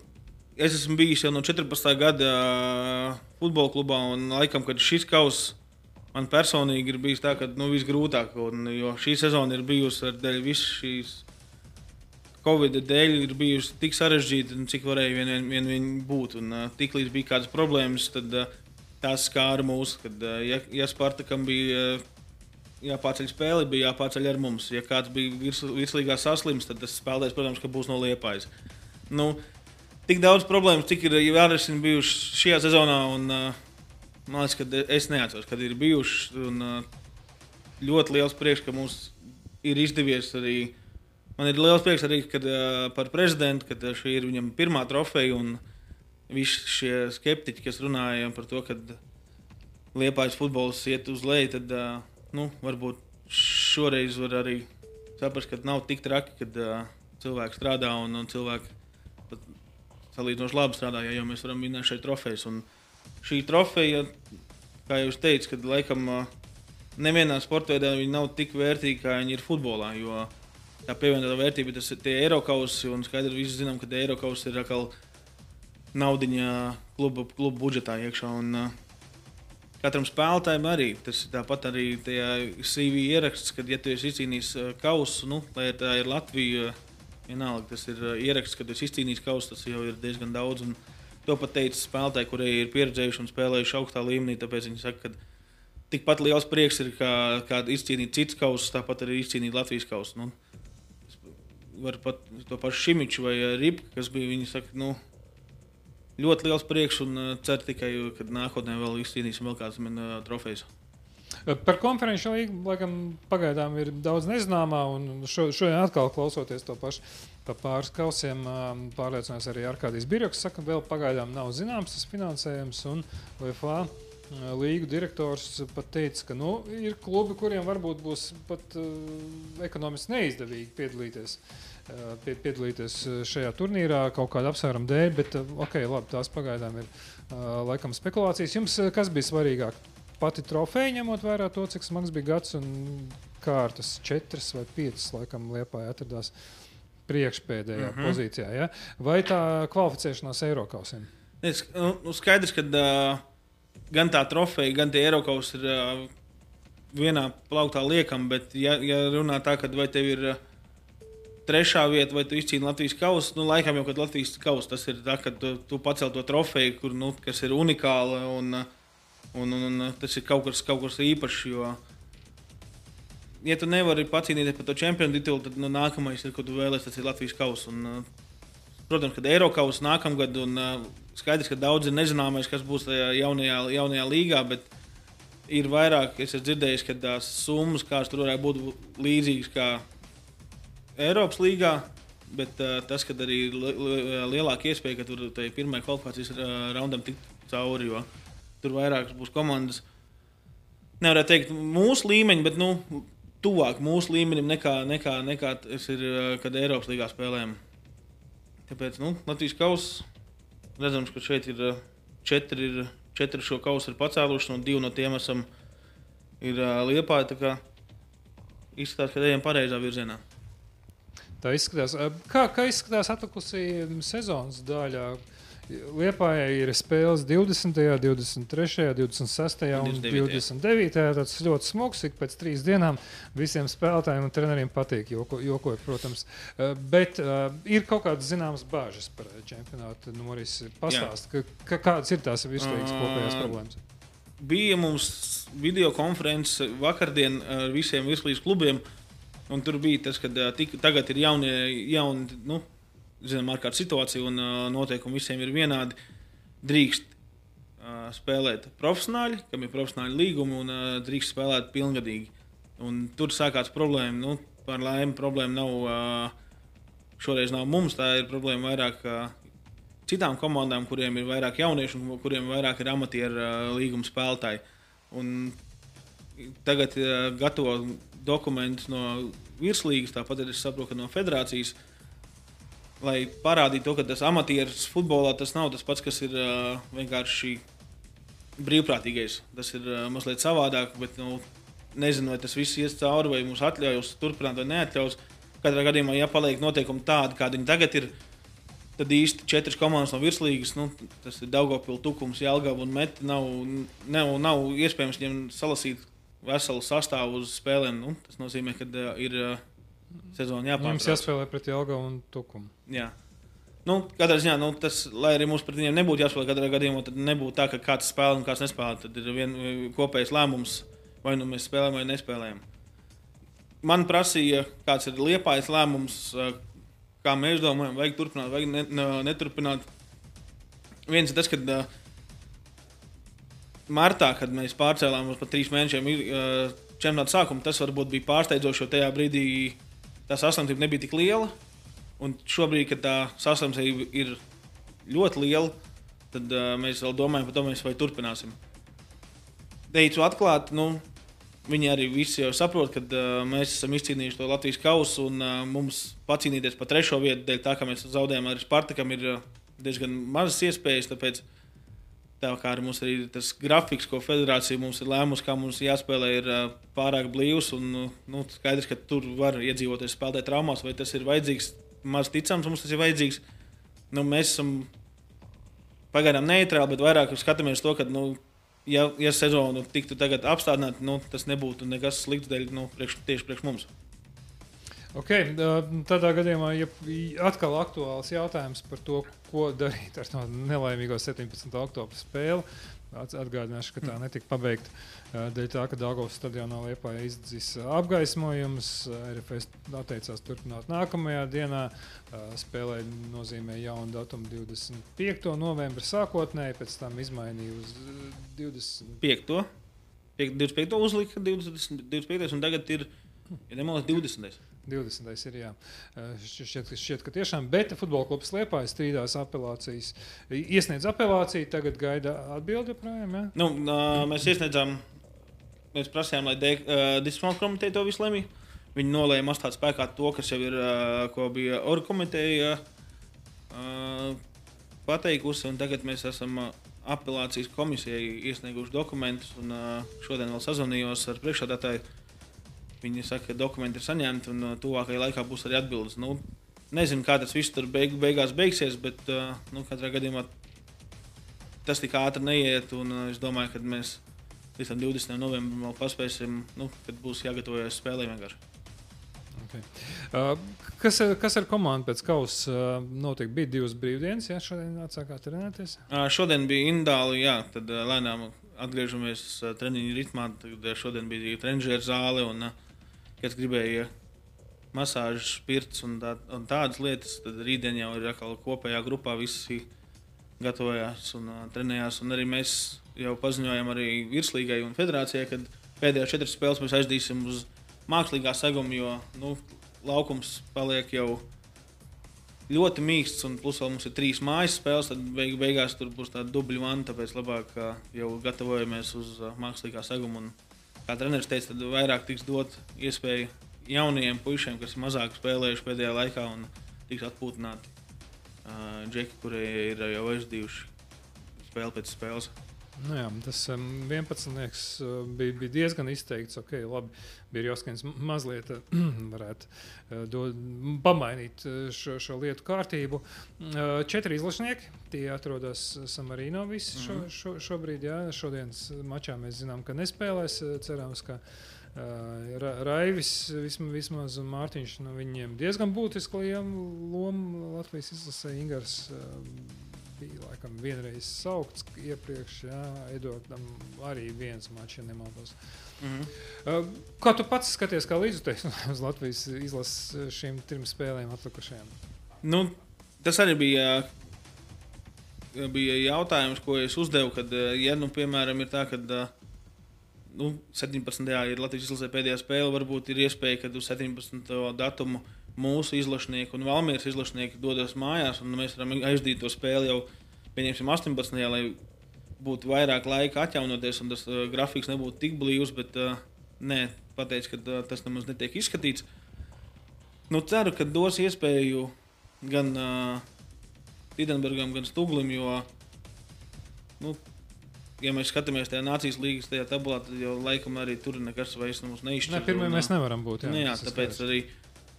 es esmu bijis jau no 14. gada futbola klubā, un laikam, kad šis kausa man personīgi ir bijis tā, ka nu, visgrūtāk, un, jo šī sezona ir bijusi ar dēļ visas šīs Covid dēļ ir bijusi tik sarežģīta, cik varēja vien, vien, vien, vien būt. Un, uh, tiklīdz bija kādas problēmas, tad uh, tās skāra mūs. Kad, uh, ja, ja Spartakam bija uh, jāpārceļ spēle, bija jāpārceļ ar mums. Ja kāds bija virs, virslīgā saslims, tad tas spēlētājs, protams, būs no liepājas. Nu, tik daudz problēmu, cik ir jārisina bijušas šajā sezonā. Un, uh, man liekas, ka es neatceros, kad ir bijušas. Un, uh, ļoti liels prieks, ka mums ir izdevies arī Man ir liels prieks arī kad, par prezidentu, ka šī ir viņam pirmā trofeja. Visi šie skeptiķi, kas runāja par to, ka liepais futbols iet uz leju, tad nu, varbūt šoreiz var arī saprast, ka nav tik traki, kad cilvēki strādā un, un cilvēki salīdzinoši labi strādā, jau mēs varam minēt šeit trofejas. Un šī trofeja, kā jau teicu, kad laikam nevienā sporta veidā viņa nav tik vērtīga, kā viņa ir futbolā. Jo, tā pievienotā vērtība, tas ir tie Eiropausi. Un skaidrs, ka visi zinām, ka Eiropausi ir atkal naudiņa kluba, kluba budžetā iekšā. Un, uh, katram spēlētājam arī tas ir tāpat arī tajā CV ieraksts, kad, ja tu esi izcīnījis uh, kausu, nu, lai tā ir Latvija, vienalga, tas ir uh, ieraksts, kad esi izcīnījis kausu, tas jau ir diezgan daudz. Un, to pat teica spēlētāji, kuriem ir pieredzējuši un spēlējuši augstā līmenī. Tāpēc viņi saka, ka tikpat liels prieks ir kā, kā izcīnīt citas kausus, tāpat arī izcīnīt Latvijas kausu. Nu, var pat to pašu Šimiču vai eh, Rīpu, kas bija. Viņi saka, nu, ļoti liels prieks un uh, cer tikai, ka nākotnē vēl izcīnīsim vēl kādas uh, trofejas. Par konferenču līgu, laikam, pagaidām ir daudz nezināmā, šo, šodien atkal klausoties to pašu pa pāris kausiem, pārliecinājos arī Arkādijas Birjoks, saka, vēl pagaidām nav zināms tas finansējums, un VFA līgu direktors pat teica, ka nu, ir klubi, kuriem varbūt būs pat uh, ekonomiski neizdevīgi piedalīties. Uh, piedalīties šajā turnīrā kaut kāda apsvēruma dēļ, bet uh, okay, labi, tās pagaidām ir uh, laikam spekulācijas. Jums kas bija svarīgāk? pati trofeja, ņemot vērā to, cik smags bija gads un kārtas, četras vai piecas, laikam, liepā atradās priekšpēdējā mm -hmm. pozīcijā. Ja? Vai tā kvalificēšanās Eiropausiem? Nu, nu, skaidrs, ka uh, gan tā trofeja, gan tie Eiropaus ir uh, vienā plauktā liekam, bet, ja, ja runā tā, ka vai tev ir uh, trešā vieta, vai tu izcīni Latvijas kausu, nu, laikam jau, kad Latvijas kausa tas ir tā, ka tu, tu pacēl to trofeju, kur, nu, kas ir unikāla. Un, Un, un, un tas ir kaut kas, kaut kas īpašs. Jo, ja tu nevari pacīnīties par to čempionu titulu, tad nu, nākamais, ko tu vēlēsies, tas ir Latvijas kausa. Un, protams, kad Eiropas nākamgad, un skaidrs, ka daudz ir nezināmais, kas būs tajā jaunajā, jaunajā līgā. Ir vairāk, es esmu dzirdējis, ka tās summas, kādas tur varētu būt līdzīgas kā Eiropas līgā. Bet uh, tas, ka arī li li lielāka iespēja, ka tur pirmajā kvalifikācijas uh, raundam tikt cauri. Jo, Tur vairākas būs komandas. Nevarētu teikt, mūsu līmeņa, bet nu, tuvāk mūsu līmenim nekā, nekā, nekā tas ir, kad Eiropas līgā spēlējam. Tāpēc nu, Latvijas kausa redzams, ka šeit ir četri, ir, četri šo kausu ir pacēluši, un divi no tiem esam ir liepāji. Izskatās, ka ejam pareizā virzienā. Tā izskatās. Kā, kā izskatās atlikusī sezonas daļā? Liepājā ir spēles 20, 23, 26 un 29. Tas ļoti smags, ik pēc trīs dienām visiem spēlētājiem un treneriem patīk. Joko, jokoju, protams. Eh, bet uh, ir kaut kādas zināmas bāžas par čempionātu norisi. Pastāst, ka, ka, kādas ir tās vispārīgas kopējās problēmas? Bija mums video konference vakardien ar visiem virslīgas klubiem. Un tur bija tas, ka uh, tagad ir jaunie, jauni, nu, zinām, ārkārtas situācija un uh, noteikumi visiem ir vienādi. Drīkst uh, spēlēt profesionāļi, kam ir profesionāli līgumi, un uh, drīkst spēlēt pilngadīgi. Un tur sākās problēma. Nu, par laimi, problēma nav. Uh, šoreiz nav mums, tā ir problēma vairāk uh, citām komandām, kuriem ir vairāk jauniešu un kuriem vairāk ir amatieru uh, līguma spēlētāji. Un tagad gatavo dokumentus no virslīgas, tāpat arī es saprotu, no federācijas. Uh, lai parādītu to, ka tas amatieris futbolā tas nav tas pats, kas ir uh, vienkārši brīvprātīgais. Tas ir uh, mazliet savādāk, bet nu, nezinu, vai tas viss ies cauri, vai mums atļaus turpināt vai neatļaus. Katrā gadījumā, ja paliek noteikumi tādi, kādi viņi tagad ir, tad īsti četras komandas no virslīgas, nu, tas ir Daugopils, Tukums, Jālgava un Meti. Nav, nav, nav iespējams viņiem salasīt veselu sastāvu uz spēlēm. Nu, tas nozīmē, ka uh, ir. Uh, sezonu jāpārtrauc. Jums jāspēlē pret Jelgavu un Tukumu. Jā. Nu, katrā ziņā, nu, tas, lai arī mums pret viņiem nebūtu jāspēlē, katrā gadījumā tad nebūtu tā, ka kāds spēlē un kāds nespēlē. Tad ir viens kopējs lēmums, vai nu mēs spēlējam vai nespēlējam. Man prasīja, kāds ir liepais lēmums, kā mēs domājam, vajag turpināt, vai ne, ne, neturpināt. Viens ir tas, ka uh, martā, kad mēs pārcēlām uz pat trīs mēnešiem uh, čempionāta sākumu, tas varbūt bija pārsteidzoši, jo tajā brīdī tā saslimtība nebija tik liela. Un šobrīd, kad tā saslimtība ir ļoti liela, tad uh, mēs vēl domājam par to, vai turpināsim. Teicu atklāti, nu, viņi arī visi jau saprot, ka uh, mēs esam izcīnījuši to Latvijas kausu un uh, mums pacīnīties par trešo vietu, dēļ tā, ka mēs zaudējām arī Spartakam, ir uh, diezgan mazas iespējas. Tāpēc Tā kā arī mums ir tas grafiks, ko federācija mums ir lēmusi, kā mums jāspēlē, ir pārāk blīvs. Un, nu, skaidrs, ka tur var iedzīvoties spēlēt traumās, vai tas ir vajadzīgs. Maz ticams, mums tas ir vajadzīgs. Nu, mēs esam pagaidām neitrāli, bet vairāk skatāmies to, ka, nu, ja, ja sezonu tiktu apstādināta, nu, tas nebūtu nekas slikts dēļ, nu, priekš, tieši priekš mums. Okay, tādā gadījumā, ja atkal aktuāls jautājums par to, ko darīt ar to nelaimīgo 17. oktobra spēli. Atgādināšu, ka tā mhm. netika pabeigta dēļ tā, ka Dāngovas stadionā Lietpā izdzis apgaismojums. RFS atteicās turpināt nākamajā dienā. Spēlē nozīmē jaunu datumu 25. novembra sākotnēji, pēc tam izmainīja uz 25. 25. uzlika 20, 25. un tagad ir, ja nemaldos, 20. 20. ir jā. Eh, Šķiet, šķiet, ka tiešām Beta futbola klubs Liepājas strīdās apelācijas. Iesniedz apelāciju, tagad gaida atbildi joprojām. Jā? Nu, mēs iesniedzām, mēs prasījām, lai uh, disciplināra komiteja to visu lemj. Viņi nolēma atstāt spēkā to, kas jau ir, uh, ko bija Orga komiteja uh, pateikusi. un Tagad mēs esam uh, apelācijas komisijai iesnieguši dokumentus. Un, uh, šodien vēl sazvanījos ar priekšādātāju. Viņi saka, ka dokumenti ir saņemti un uh, tuvākajā laikā būs arī atbildes. Nu, nezinu, kā tas viss tur beig, beigās beigsies, bet uh, nu, katrā gadījumā tas tik ātri neiet. Un, uh, es domāju, ka mēs līdz tam 20. novembrim vēl paspēsim, nu, kad būs jāgatavojas spēlē vienkārši. Okay. Uh, kas, kas ar komandu pēc kausa uh, notika? Bija divas brīvdienas, ja šodien atsākāt trenēties. Uh, šodien bija indāli, jā, tad lēnām atgriežamies treniņu ritmā. Tad, šodien bija treniņu zāle un uh, kas gribēja masāžas, spirts un, tā, un tādas lietas. Tad rītdien jau ir atkal kopējā grupā visi gatavojās un uh, trenējās. Un arī mēs jau paziņojam arī virslīgai un federācijai, ka pēdējās četras spēles mēs aizdīsim uz mākslīgā seguma, jo nu, laukums paliek jau ļoti mīksts, un plus vēl mums ir trīs mājas spēles. Tad beig, beigās tur būs tāda dubļu vana, tāpēc labāk ā, jau gatavojamies uz ā, mākslīgā seguma. Un, kā treneris teica, tad vairāk tiks dot iespēju jaunajiem puišiem, kas mazāk spēlējuši pēdējā laikā, un tiks atpūtināti uh, džeki, kuri ir jau aizdījuši spēli pēc spēles. Nu, jā, tas um, 11. liekas, uh, bija, bija diezgan izteikts. Okay, labi, bija jāskatās mazliet, uh, [CLEARS THROAT] varētu uh, do, pamainīt šo, šo lietu kārtību. Uh, četri izlašnieki, tie atrodas Samarino visi šo, šo, šobrīd. Jā, šodienas mačā mēs zinām, ka nespēlēs. Cerams, ka Ra Raivis vismaz, vismaz Mārtiņš no viņiem diezgan būtiski lomu Latvijas izlasē Ingars. Uh, bija laikam vienreiz saukts iepriekš, jā, Edvardam arī viens mačs, ja nemaldos. Mm -hmm. Uh, Kā tu pats skaties, kā līdzutējs [LAUGHS] uz Latvijas izlases šīm trim spēlēm atlikušajām? Nu, tas arī bija, bija jautājums, ko es uzdevu. Kad, ja, nu, piemēram, ir tā, ka nu, 17. ir Latvijas izlasē pēdējā spēle, varbūt ir iespēja, ka uz 17. datumu mūsu izlašnieki un Valmīras izlašnieki dodas mājās, un mēs varam aizdīt to spēli jau pieņemsim 18. lai būtu vairāk laika atjaunoties, un tas uh, grafiks nebūtu tik blīvs, bet uh, nē, pateicu, ka uh, tas nemaz netiek izskatīts. Nu, ceru, ka dos iespēju gan uh, Tidenbergam, gan Stūglim, jo, nu, ja mēs skatāmies tajā nācijas līnijas, tajā tabulā, tad jau laikam arī tur nekas vairs mums neizšķiras. Ne, pirmie mēs nevaram būt. Jā, Nu, jā, tāpēc skaidrs. arī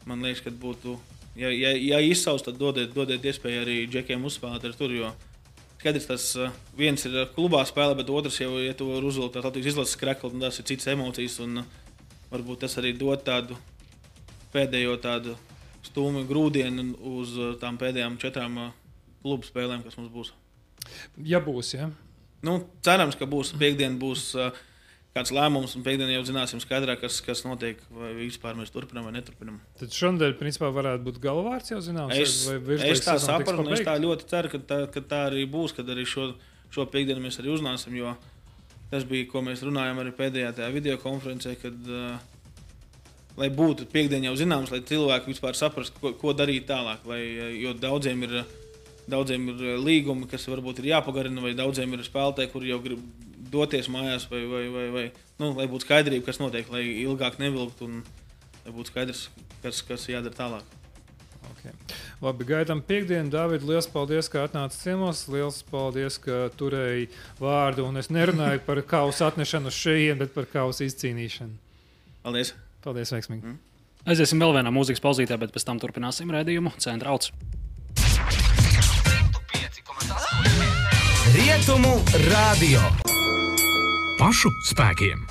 man liekas, ka būtu, ja, ja, ja izsaus, tad dodiet, dodiet iespēju arī džekiem uzspēlēt ar tur. Jo skaidrs, tas uh, viens ir klubā spēlē, bet otrs jau, ja tu vari uzvilkt tādu izlases kreklu, tad tas ir cits emocijas. Un, uh, varbūt tas arī dod tādu pēdējo tādu stūmu grūdienu uz uh, tām pēdējām četrām klubu spēlēm, kas mums būs. Ja būs, ja. Nu, cerams, ka būs piekdiena, būs uh, kāds lēmums, un piekdienā jau zināsim skaidrāk, kas, kas notiek, vai vispār mēs turpinām vai neturpinām. Tad šodien, principā, varētu būt galvārds jau zināms. Es, es tā saprotu, un es tā ļoti ceru, ka tā, ka tā arī būs, kad arī šo, šo piekdienu mēs arī uznāsim. Jo tas bija, ko mēs runājām arī pēdējā tajā video konferencē, kad, uh, lai būtu piekdiena jau zināms, lai cilvēki vispār saprastu, ko, ko darīt tālāk. Lai, uh, jo daudziem ir, daudziem ir uh, līgumi, kas varbūt ir jāpagarina, vai daudziem ir spēlētāji, kuri jau grib doties mājās, vai, vai, vai, vai nu, lai būtu skaidrība, kas notiek, lai ilgāk nevilkt un lai būtu skaidrs, kas, kas jādara tālāk. Okay. Labi, gaidām piekdienu. Dārvid, liels paldies, ka atnāci ciemos. Liels paldies, ka turēji vārdu. Un es nerunāju par kausa atnešanu šejienes, bet par kausa izcīnīšanu. Paldies! Paldies, veiksmīgi. Aiziesim vēl vienā mūzikas pauzītē, bet pēc tam turpināsim redzējumu centrāls. Rietumu radio. Pašu spēkiem.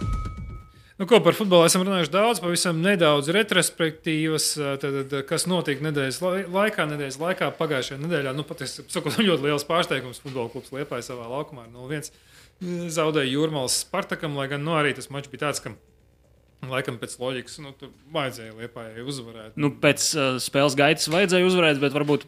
Nu, ko par futbolu esam runājuši daudz, pavisam nedaudz retrospektīvas, tad, tad, kas notika nedēļas lai- laikā, nedēļas laikā, pagājušajā nedēļā. Nu, pat es saku, ļoti liels pārsteigums. Futbola klubs Liepāja savā laukumā ar 0-1 zaudēja Jūrmālas Spartakam, lai gan nu, arī tas mačs bija tāds, ka Laikam pēc loģikas, nu, tur vajadzēja Lietuvai uzvarēt. Nu, pēc uh, spēles gaitas vajadzēja uzvarēt, bet varbūt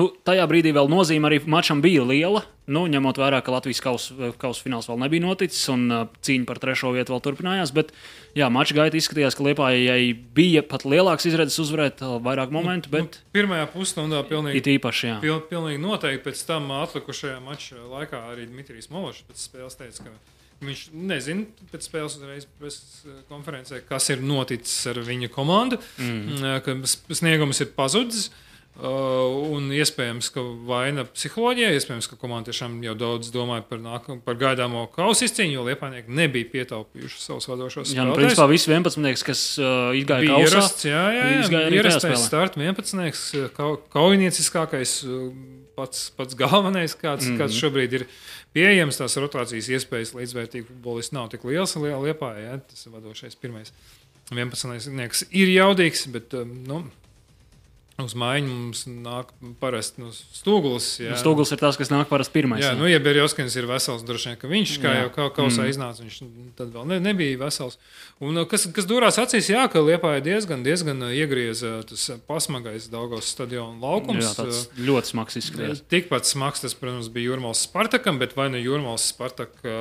nu, tajā brīdī vēl nozīme arī mačam bija liela. Nu, ņemot vērā, ka Latvijas kausa kaus fināls vēl nebija noticis un uh, cīņa par trešo vietu vēl turpinājās. Bet, jā, mača gaita izskatījās, ka Lietuvai bija pat lielāks izredzes uzvarēt uh, vairāk momentu. Bet... Nu, pirmajā pusstundā pilnīgi, it īpaši, jā. pil, pilnīgi noteikti pēc tam atlikušajā mača laikā arī Dmitrijs Mološs pēc spēles teica, ka Viņš nezina pēc spēles uzreiz preses konferencē, kas ir noticis ar viņa komandu, mm. sniegums ir pazudis. Uh, un iespējams, ka vaina psiholoģijā, iespējams, ka komanda tiešām jau daudz domāja par, nākam, par gaidāmo kausa izcīņu, jo Lietuvānieki nebija pietaupījuši savus vadošos. Jā, nu, principā visi 11, kas uh, izgāja bija kausā, ierasts, jā, jā, jā, izgāja arī ierastais start 11, kau, kaujinieciskākais, pats, pats galvenais, kāds, mm -hmm. kāds šobrīd ir pieejams. Tās rotācijas iespējas līdzvērtīgi futbolisti nav tik liels liepā, jā, tas ir vadošais pirmais. 11. ir jaudīgs, bet nu, Uz maiņu mums nāk parasti no stūgulis. Jā. Nu, stūgulis ir tas, kas nāk parasti pirmais. Jā, jā. nu, ja Berjoskins ir vesels, droši vien, ka viņš, kā jā. jau kā kausā mm. iznāca, viņš tad vēl ne, nebija vesels. Un kas, kas durās acīs, jā, ka Liepā ir diezgan, diezgan iegrieza tas pasmagais Daugavas stadiona laukums. Jā, tāds ļoti smags izskatījās. Tikpat smags tas, protams, bija Jurmals Spartakam, bet vai ne Jurmals Spartaka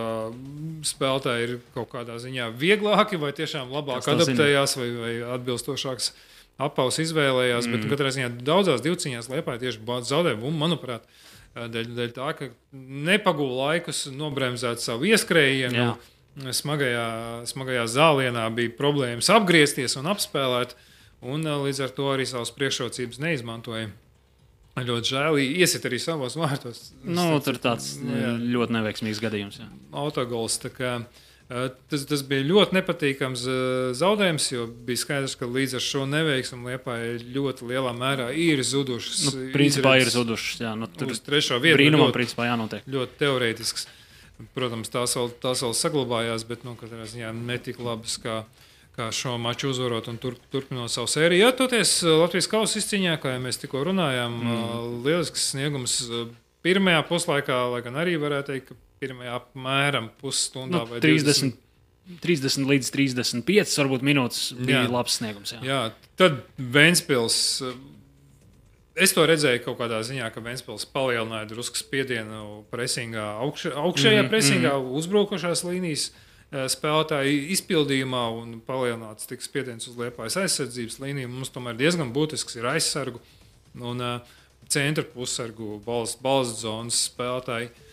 spēlētāji ir kaut kādā ziņā vieglāki vai tiešām labāk adaptējās vai, vai atbilstošāks apaus izvēlējās, mm. bet katrā ziņā daudzās divciņās Liepā tieši zaudēja bumbu, manuprāt, dēļ, dēļ tā, ka nepagūla laikus nobremzēt savu ieskrējienu. Smagajā, smagajā zālienā bija problēmas apgriezties un apspēlēt, un līdz ar to arī savas priekšrocības neizmantoja. Ļoti žēl, iesit arī savos vārtos. Nu, tur tāds jā. ļoti neveiksmīgs gadījums. Jā. Autogols. Tas, tas bija ļoti nepatīkams zaudējums, jo bija skaidrs, ka līdz ar šo neveiksmu Lietuvā ļoti lielā mērā ir zudušas. Nu, principā ir zudušas. Jā, nu, tur uz trešo vietu. Brīnumam, principā jānotiek. Ļoti teorētisks. Protams, tās vēl, tās vēl saglabājās, bet nu, katrā ziņā netik labas. Kā, kā šo maču uzvarot un tur, turpinot savu sēriju. Toties Latvijas kausa izcīņā, kā jau mēs tikko runājām, mm. lielisks sniegums pirmajā puslaikā, lai gan arī varētu teikt, ka pirmajā apmēram pusstundā nu, vai 30. 30 līdz 35 varbūt, minūtes bija jā. labs sniegums. Jā. jā, tad Vēnspils. Es to redzēju kaut kādā ziņā, ka Vēnspils palielināja drusku spiedienu presingā, augš, augšējā mm, presingā, mm. uzbrukošās līnijas eh, spēlētāju izpildījumā un palielināts tiks spiediens uz liepājas aizsardzības līniju. Mums tomēr diezgan būtisks ir aizsargu un uh, centra pussargu, balsts zonas spēlētāji. Uh, Eh,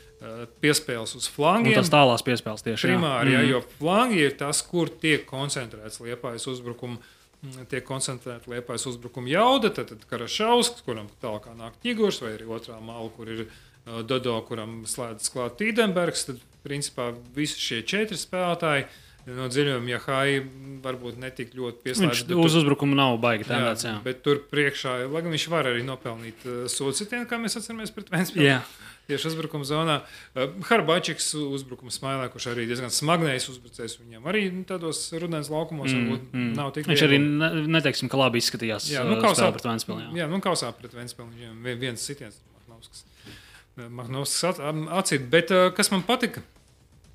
piespēles uz flangiem. Un tas tālās piespēles tieši primāri, jā. Jā, mhm. jo flangi ir tas, kur tiek koncentrēts liepais uzbrukums. Mm, tiek koncentrēta liepais uzbrukuma jauda, tad, tad Karašausks, kuram tālāk nāk ķigurs, vai arī otrā mala, kur ir uh, Dodo, kuram slēdzas klāt Tīdenbergs. Tad, principā, visi šie četri spēlētāji no dziļuma, ja Hai varbūt netik ļoti pieslēgts. Uz uzbrukumu nav baigi tendēts. Jā, jā. Bet tur priekšā, lai gan viņš var arī nopelnīt uh, sodcitienu, kā mēs atceramies pret Vēnspilsnu tieši uzbrukuma zonā. Uh, Harbačiks uzbrukuma smailē, kurš arī diezgan smagnējs uzbrucējs. Viņam arī nu, tādos rudens laukumos mm, mm. nav tik. Viņš arī ne, neteiksim, ka labi izskatījās. Jā, nu, uh, kausā pret Vēnspilsnu. Jā. jā, nu kausā pret Vēnspilsnu. Viņam viens sitiens Mahnovskis. Uh, acīt, bet kas man patika?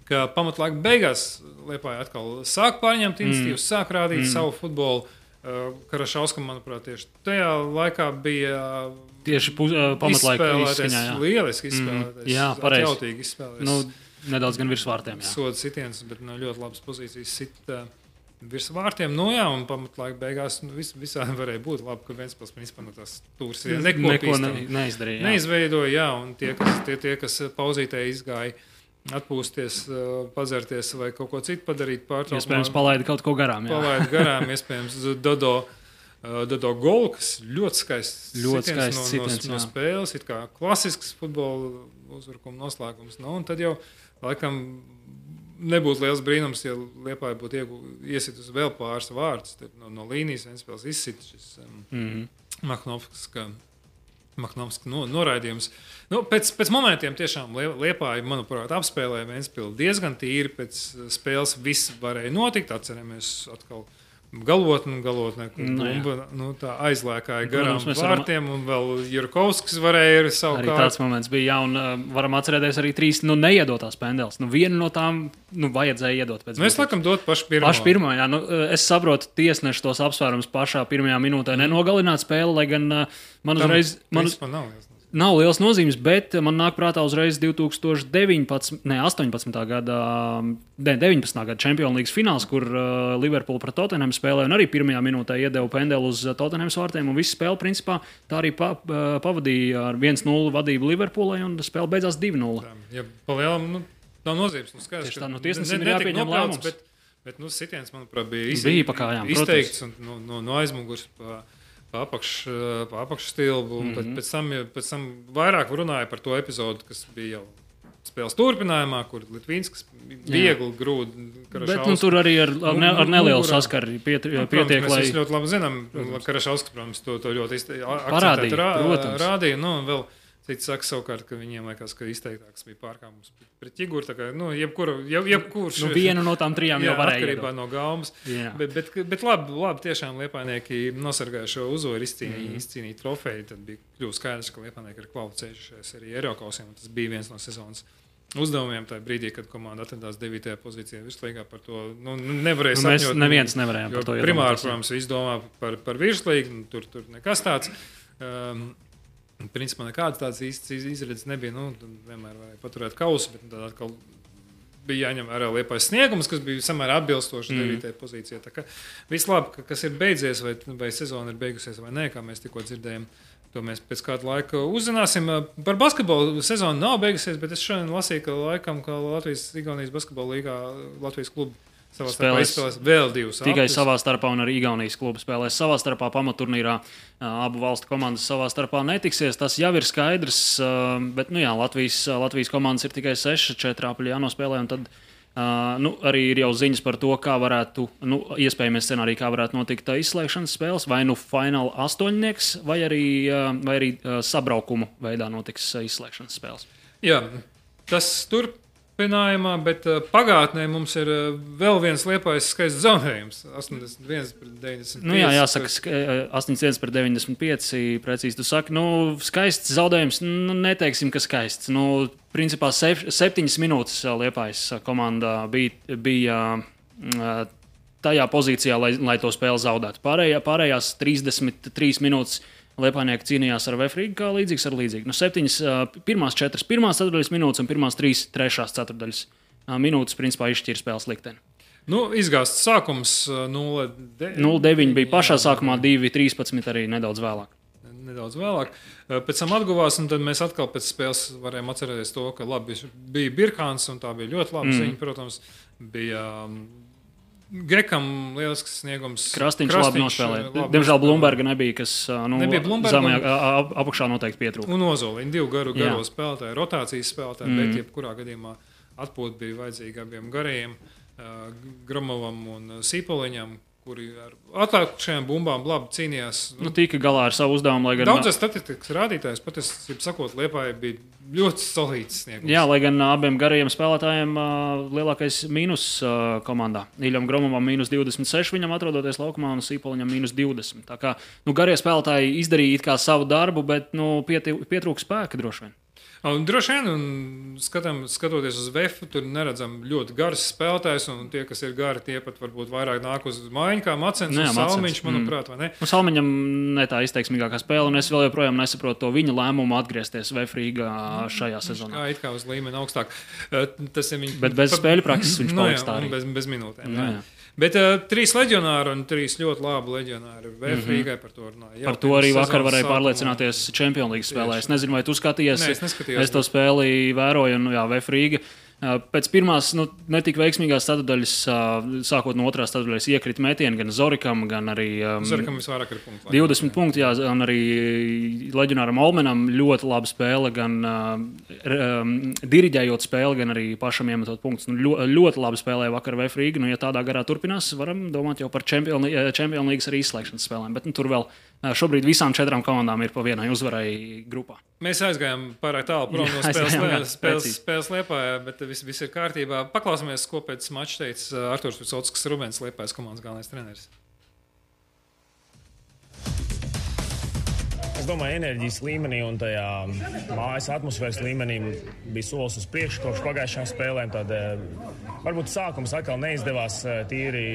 Ka pamatlaika beigās Lietuvā atkal sāk pārņemt iniciatīvu, mm. sāk rādīt mm. savu futbolu. Karašauskam, manuprāt, tieši tajā laikā bija Tieši pamatlaika izskaņā. Jā. Lieliski izspēlēties. Mm, jā, pareizi. Jautīgi izspēlēties. Nu, nedaudz gan virs vārtiem. Soda sitiens, bet no ļoti labas pozīcijas sit. Uh, Virs vārtiem, nu jā, un pamatlaika beigās nu, vis, visādi varēja būt labi, ka viens pats no tās tūris neko, neko ne, neizdarīja. Jā. Neizveidoja, jā, un tie, kas, tie, tie, kas pauzītē izgāja, atpūsties, padzerties vai kaut ko citu padarīt. Iespējams, palaida kaut ko garām. Jā. Palaida garām, [LAUGHS] iespējams, Dodo Uh, Dodo Golu, kas ļoti skaists, ļoti skaists no, sitiens, no, no spēles, ir kā klasisks futbola uzvaruma noslēgums. Nu, tad jau laikam nebūtu liels brīnums, ja Lietuva būtu iesit uz vēl pāris vārdus. No, no līnijas viens spēles izsit šis um, mm -hmm. Mahnovska. Mahnovska no, noraidījums. Nu, pēc, pēc momentiem tiešām Liepāja, manuprāt, apspēlēja Vēnspilsnu diezgan tīri. Pēc spēles viss varēja notikt. Atceramies atkal kur Nu, jā. bumba nu, tā aizlēkāja garām Protams, mēs varam- vārtiem, un vēl Jurkovskis varēja arī Arī savukārt. tāds moments bija, jā, un uh, varam atcerēties arī trīs nu, neiedotās pendeles. Nu, vienu no tām nu, vajadzēja iedot pēc Mēs būtības. laikam dot pašu pirmo. Pašu pirmā, jā, nu, uh, es saprotu, tiesneši tos apsvērums pašā pirmajā minūtē nenogalināt spēli, lai gan uh, man uzreiz. Man, nav nozīmes. Nav liels nozīmes, bet man nāk prātā uzreiz 2019, ne 18. gada, ne 19. gada Champions League fināls, kur uh, Liverpool pret Tottenham spēlēja un arī pirmajā minūtē iedeva pendeli uz uh, Tottenham vārtiem. Un visu spēli, principā, tā arī pa, uh, pavadīja ar 1-0 vadību Liverpoolai, un spēle beidzās 2-0. Tā, Ja palielam, nu, nav nozīmes. Nu, skaidrs, Tieši tā, nu, tiesnesim ne- ir jāpieņem lēmums. Bet, bet nu, sitiens, manuprāt, bija, iz, Bija pa kājām, protams. izteikts un no, no, no aizmugures. Pa, Pa apakš, pa apakšstilbu. Mm. -hmm. pēc, tam, pēc tam vairāk runāja par to epizodu, kas bija jau spēles turpinājumā, kur Litvīns viegli grūti. Bet nu, tur arī ar, ar, ne, ar nelielu Mugurā. saskari Nu, pietiek, protams, lai mēs ļoti labi zinām, ka Karašauskas, to, to ļoti Parādīja, rā- protams. Rādīja, nu, vēl cits saka savukārt, ka viņiem liekas, ka izteiktāks bija pārkāpums pret-. Tā kā, nu, jebkura, jeb, jebkurš. nu, vienu no tām trijām Jā, jau varēja. atkarībā iedot. no gaumas. Jā. Bet, bet, bet labi, labi, tiešām Lietuvānieki nosargāja šo uzvaru, izcīnīja, mm. izcīnīja trofeju. Tad bija kļuvis skaidrs, ka Lietuvānieki ir kvalificējušies arī Eiropausiem. Tas bija viens no sezonas uzdevumiem tajā brīdī, kad komanda atradās 9. pozīcijā virslīgā. Par to nu, nevarēja Nu, mēs sapņot. neviens nevarējām par to primāri, iedomāties. protams, viss domā par, par virslīgu, nu, tur, tur nekas tāds. Um, Principā nekādas tādas īstas iz- izredzes nebija. Nu, vienmēr varēja paturēt kausu, bet tad atkal bija jāņem vērā liepais sniegums, kas bija samērā atbilstošs Mm. mm. 9. pozīcijai. Tā kā Viss labi, ka- kas ir beidzies, vai, vai sezona ir beigusies vai nē, kā mēs tikko dzirdējām. To mēs pēc kāda laika uzzināsim. Par basketbolu sezonu nav beigusies, bet es šodien lasīju, ka laikam, ka Latvijas-Igaunijas basketbola līgā Latvijas starpā Spēlēs vēl divus. Tikai aplis. savā starpā, un arī Igaunijas kluba spēlēs savā starpā. Pamaturnīrā abu valstu komandas savā starpā netiksies. Tas jau ir skaidrs. Bet nu, jā, Latvijas, Latvijas komandas ir tikai 6, 4 apli jānospēlē. Tad ā, nu, arī ir jau ziņas par to, kā varētu, nu, iespējams, scenārija, kā varētu notikt tā izslēgšanas spēles. Vai nu fināla astoņnieks, vai arī, ā, vai arī ā, sabraukumu veidā notiks ā, izslēgšanas spēles. Jā, tas turpinājumā, bet uh, pagātnē mums ir uh, vēl viens liepais skaists zaudējums. 81 pret 95. Nu, jā, jāsaka, ka 81 pret 95. Precīzi, tu saki, nu, skaists zaudējums. Nu, neteiksim, ka skaists. Nu, principā sep, septiņas minūtes Liepājas komanda bija, bija ā, tajā pozīcijā, lai, lai to spēli zaudētu. Pārējā, pārējās 33 minūtes. Liepānieki cīnījās ar Vēfrīgu, kā līdzīgs ar līdzīgu. Nu, septiņas, pirmās četras, pirmās ceturdaļas minūtes un pirmās trīs, trešās ceturdaļas minūtes, principā, izšķīra spēles likteni. Nu, izgāzts sākums uh, 0,9. 0,9 bija pašā sākumā, 2,13 arī nedaudz vēlāk. Nedaudz vēlāk. Pēc tam atguvās, un tad mēs atkal pēc spēles varējām atcerēties to, ka labi, bija Birkāns, un tā bija ļoti laba mm. ziņa. Protams, bija Gekam lielisks sniegums. Krastīns labi nospēlēja. labi Diemžēl. Blūmberga nebija, kas nu, Nebija zemajā, un- a- a- apakšā noteikti pietrūka. Un Ozoliņa, divu garu, garo spēlētāju, rotācijas spēlētāju, mm. Bet jebkurā gadījumā atpūta bija vajadzīga abiem garajiem, Gromovam un Sīpoliņam, kuri ar atlikušajām bumbām labi cīnījās. Nu, tika galā ar savu uzdevumu, gan, Daudzas statistikas rādītājs patiesībā sakot, Liepāja bija ļoti solīts sniegums. jā, lai gan abiem garajiem spēlētājiem ā, lielākais mīnus ā, komandā. Iļam Gromovam mīnus 26, viņam atrodoties laukumā, un Sīpoliņam mīnus 20. Tā kā nu, garie spēlētāji izdarīja savu darbu, bet nu, pieti- pietrūka spēka droši vien. Un droši vien, un skatām, skatoties uz VF, tur neredzam ļoti garus spēlētājus, un tie, kas ir gari, tie pat varbūt vairāk nāk uz mājiņu, kā Macens Nu un jā, Salmiņš, manuprāt, vai ne? Nu, Salmiņam ne tā izteiksmīgākā spēle, un es vēl joprojām nesaprotu to viņa lēmumu atgriezties Vēfrīgā šajā sezonā. Kā it kā uz līmeni augstāk. Eh, Tas ir viņa. Bet bez spēļu prakses viņš [LAUGHS] Nu, jā, paliks tā un arī. Bez, bez minūtēm. Nu, Jā. jā. Bet uh, trīs leģionāri un trīs ļoti labi leģionāri VF par to runāja. Par to arī vakar varēja pārliecināties Champions League spēlē. Es nezinu, vai tu skatījies. Nē, es neskatījos, es to spēli vēroju, un jā, Vēfrīga. Pēc pirmās, nu, netik veiksmīgās ceturdaļas, sākot no otrās ceturdaļas, iekrita metieni gan Zorikam, gan arī um, Zarkam visvairāk ir punkti. 20 punkti, jā, un arī Leģionāram Olmenam ļoti laba spēle, gan um, diriģējot spēli, gan arī pašam iemetot punktus. Nu, ļo, ļoti labi spēlēja vakar Vēfrīga. Nu, ja tādā garā turpinās, varam domāt jau par Champions League arī izslēgšanas spēlēm. Bet nu, tur vēl Šobrīd visām četrām komandām ir pa vienai uzvarai grupā. Mēs aizgājām pārāk tālu prom no [LAUGHS] spēles, jā, spēles, spēles liepā, bet viss, viss ir kārtībā. Paklausīsimies, ko pēc mača teica eh, Arthurs Visots, kas ir Rubens Liepais komandas galvenais treneris. Es domāju, enerģijas līmenī un tajā mājas atmosfēras līmenī bija solis uz priekšu kopš pagājušām spēlēm. Tad eh, varbūt sākums atkal neizdevās eh, tīri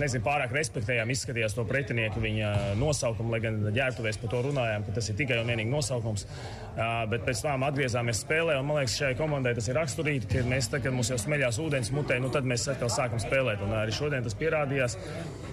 Nezinu, pārāk respektējām, izskatījās to pretinieku viņa nosaukumu, lai gan ģērbtuvēs par to runājām, ka tas ir tikai un vienīgi nosaukums. Uh, bet pēc tam atgriezāmies spēlē, un man liekas, šai komandai tas ir raksturīgi, ka mēs, tā, kad mums jau smeļās ūdens mutē, nu tad mēs atkal sākam spēlēt. Un arī šodien tas pierādījās,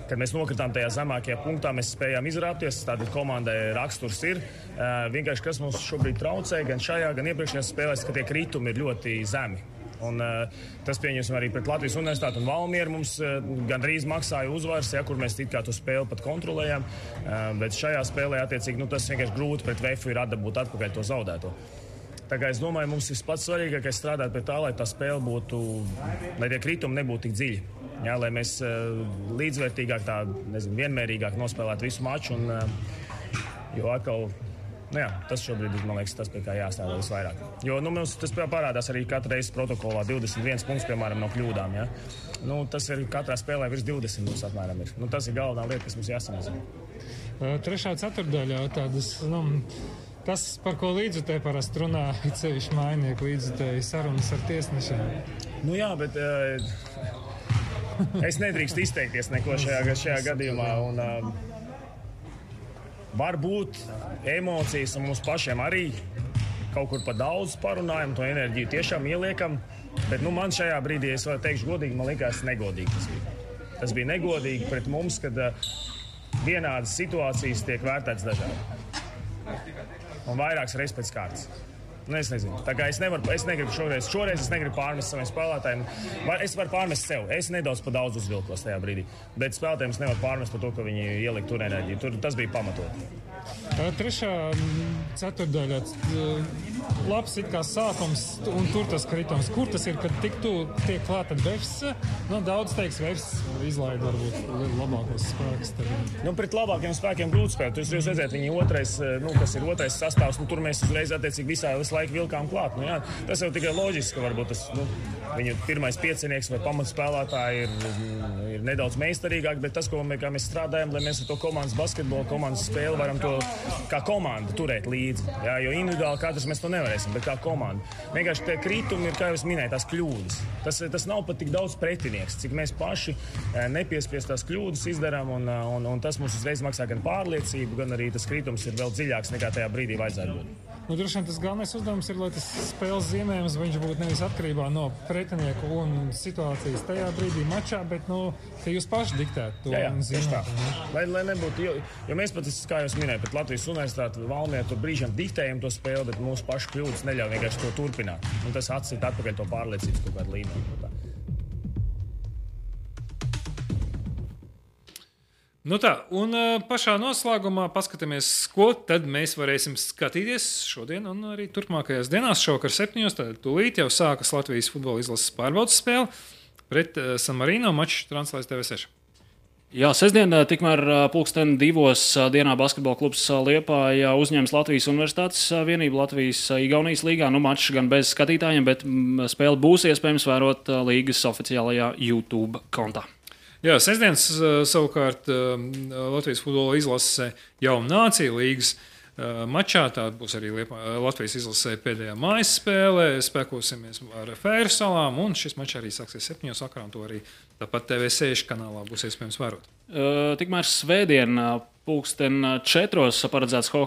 kad mēs nokritām tajā zemākajā punktā, mēs spējām izrāpties. Tātad komandai raksturs ir. Uh, vienkārši kas mums šobrīd traucē, gan šajā, gan iepriekšējās spēlēs, ka tie kritumi ir ļoti zemi. Un, uh, tas pieņemsim arī pret Latvijas Universitāti un Valmieru. Mums uh, gandrīz maksāja uzvaras, ja, kur mēs kā to spēli pat kontrolējām. Uh, bet šajā spēlē, attiecīgi, nu, tas vienkārši grūti pret VF ir atdabūt atpakaļ to zaudēto. Tā kā es domāju, mums ir pats svarīgākais strādāt pie tā, lai tā spēle būtu, lai tie kritumi nebūtu tik dziļi. Jā, lai mēs uh, līdzvērtīgāk, tā, nezinu, vienmērīgāk nospēlētu visu maču. Un, uh, jo atkal Nu jā, tas šobrīd ir liekas, tas, pie kā jāstrādā visvairāk. Jo nu, mums tas parādās arī katru reizi protokolā 21 punkts, piemēram, no kļūdām. Ja? Nu, tas ir katrā spēlē virs 20. Mums, apmēram, ir. Nu, tas ir galvenā lieta, kas mums jāsamazina. Trešā ceturdaļā tādas. Nu, Tas, par ko līdzutēji parasti runā, [LAUGHS] ir sevišķi mainieku līdzutēji sarunas ar tiesnešiem. Nu jā, bet uh, es nedrīkstu izteikties neko šajā, šajā gadījumā. Un, uh, Varbūt emocijas mums pašiem arī kaut kur pa daudz parunājam, to enerģiju tiešām ieliekam. Bet nu, man šajā brīdī, es teikšu, godīgi, man liekas, negodīgi tas bija. Tas bija negodīgi pret mums, kad uh, vienādas situācijas tiek vērtētas dažādi. Un vairākas reizes pēc kārtas. Nu, es nezinu. Tā kā es nevaru, es negribu šoreiz, šoreiz es negribu pārmest saviem spēlētājiem. Es varu pārmest sev. Es nedaudz pa daudz uzvilkos tajā brīdī. Bet spēlētājiem es nevaru pārmest par to, ka viņi ielika tur enerģiju. Tur, tas bija pamatot. Trešā ceturdaļā labs it kā sākums, un tur tas kritums. Kur tas ir, kad tik tu tiek klāta Vefs? Nu, daudz teiks, Vefs izlaida varbūt labākos spēkus. Nu, pret labākiem spēkiem grūti spēlēt. Jūs jūs redzat, viņi otrais, nu, kas ir otrais sastāvs, nu, tur mēs uzreiz attiecīgi visā visu laiku vilkām klāt. Nu, jā, tas jau tikai loģiski, ka varbūt tas, nu, viņu pirmais piecinieks vai pamatspēlētāji ir, ir nedaudz meistarīgāk, bet tas, ko mēs, mēs strādājam, lai mēs ar to komandas basketbolu, komandas spēli varam to kā komanda turēt līdzi. Jā, jo individuāli katrs mēs to nevarēsim, bet kā komanda. Vienkārši tie kritumi ir, kā jau minēju, tās kļūdas. Tas, tas nav pat tik daudz pretinieks, cik mēs paši eh, nepiespiestās kļūdas izdarām, un, eh, un, un tas mums uzreiz maksā gan pārliecību, gan arī tas kritums ir vēl dziļāks nekā tajā brīdī vajadzētu būt. Nu, droši vien tas galvenais uzdevums ir, lai tas spēles zīmējums būtu nevis atkarībā no pretinieku un situācijas tajā brīdī mačā, bet nu, ka jūs paši diktētu to. Tieši tā. Lai, lai nebūtu, jo, jo mēs pat, kā jūs minējāt, pret Latvijas universitāti Valmē tur brīžiem diktējam to spēli, bet mūsu pašu kļūdas neļauj vienkārši to turpināt. Un tas atcīt atpakaļ to pārliecības kaut kādu līmeni. Nu tā, un pašā noslēgumā paskatāmies, ko tad mēs varēsim skatīties šodien un arī turpmākajās dienās. Šovakar septiņos, tad tūlīt jau sākas Latvijas futbola izlases pārbaudas spēle pret San Marino maču translēs TV6. Jā, sestdien, tikmēr pulksten divos dienā basketbola klubs Liepā uzņems Latvijas Universitātes vienību Latvijas-Igaunijas līgā. Nu, mačs gan bez skatītājiem, bet spēle būs iespējams vērot līgas oficiālajā YouTube kontā. Jā, sestdienas savukārt Latvijas futbola izlase jau nācija līgas mačā. Tā būs arī Liepa, Latvijas izlasē pēdējā mājas spēlē. Spēkosimies ar Fēru salām, un šis mačs arī sāksies 7. sakarā. To arī tāpat TV6 kanālā būs iespējams vērot. Uh, tikmēr svētdien Pūksteni četros paredzēts ho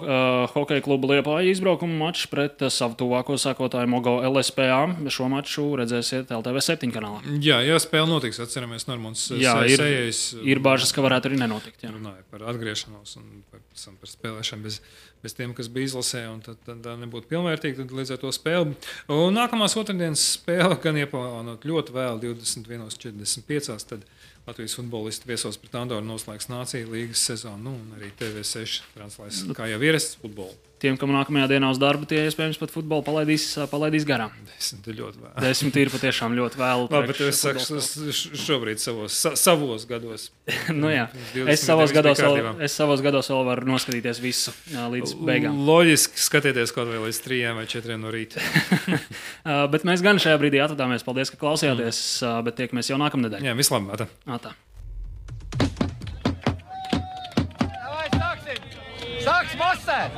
hokeja kluba Liepāja izbraukuma mačs pret savu tuvāko sakotāju Mogo LSPA. Šo maču redzēsiet LTV 7 kanālā. Jā, jā spēle notiks. Atceramies, Normons. Jā, ir, sējais, ir bāžas, ka varētu arī nenotikt. Jā. Runāja par atgriešanos un par, par spēlēšanu bez, bez tiem, kas bija izlasē. Tad, tad nebūtu pilnvērtīgi līdz ar to spēli. Un nākamās otrdienas spēle gan ieplānot ļoti vēl 21.45. Latvijas futbolisti viesos pret Andoru noslēgs Nāciju līgas sezonu, nu, un arī TV6 translēs, kā jau ierasts, futbolu. Tiem, kam nākamajā dienā uz darbu, tie iespējams pat futbolu palaidīs, palaidīs garām. Desmit ir ļoti vēl. Desmit ir patiešām ļoti vēl. Labi, bet es saku, šobrīd savos, sa, savos gados. [LAUGHS] nu jā, es savos gados, vēl, es savos gados vēl varu noskatīties visu līdz beigām. Loģiski skatieties kaut vai līdz trijiem vai četriem no rīta. [LAUGHS] bet mēs gan šajā brīdī atradāmies. Paldies, ka klausījāties, mm. bet tiekamies jau nākamnedēļ. Jā, vislabāk. Mase!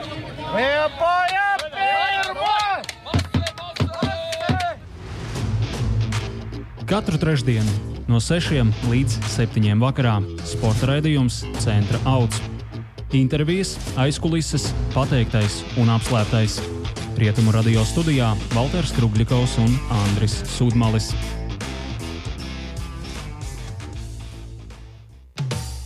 Liepoja pirmo! Katru trešdienu no 6 līdz 7 vakarā sporta raidījums Centra Auts. Intervijas, aizkulises, pateiktais un apslēptais. Rietumu radio studijā Walters Krugļikovs un Andris Sudmalis.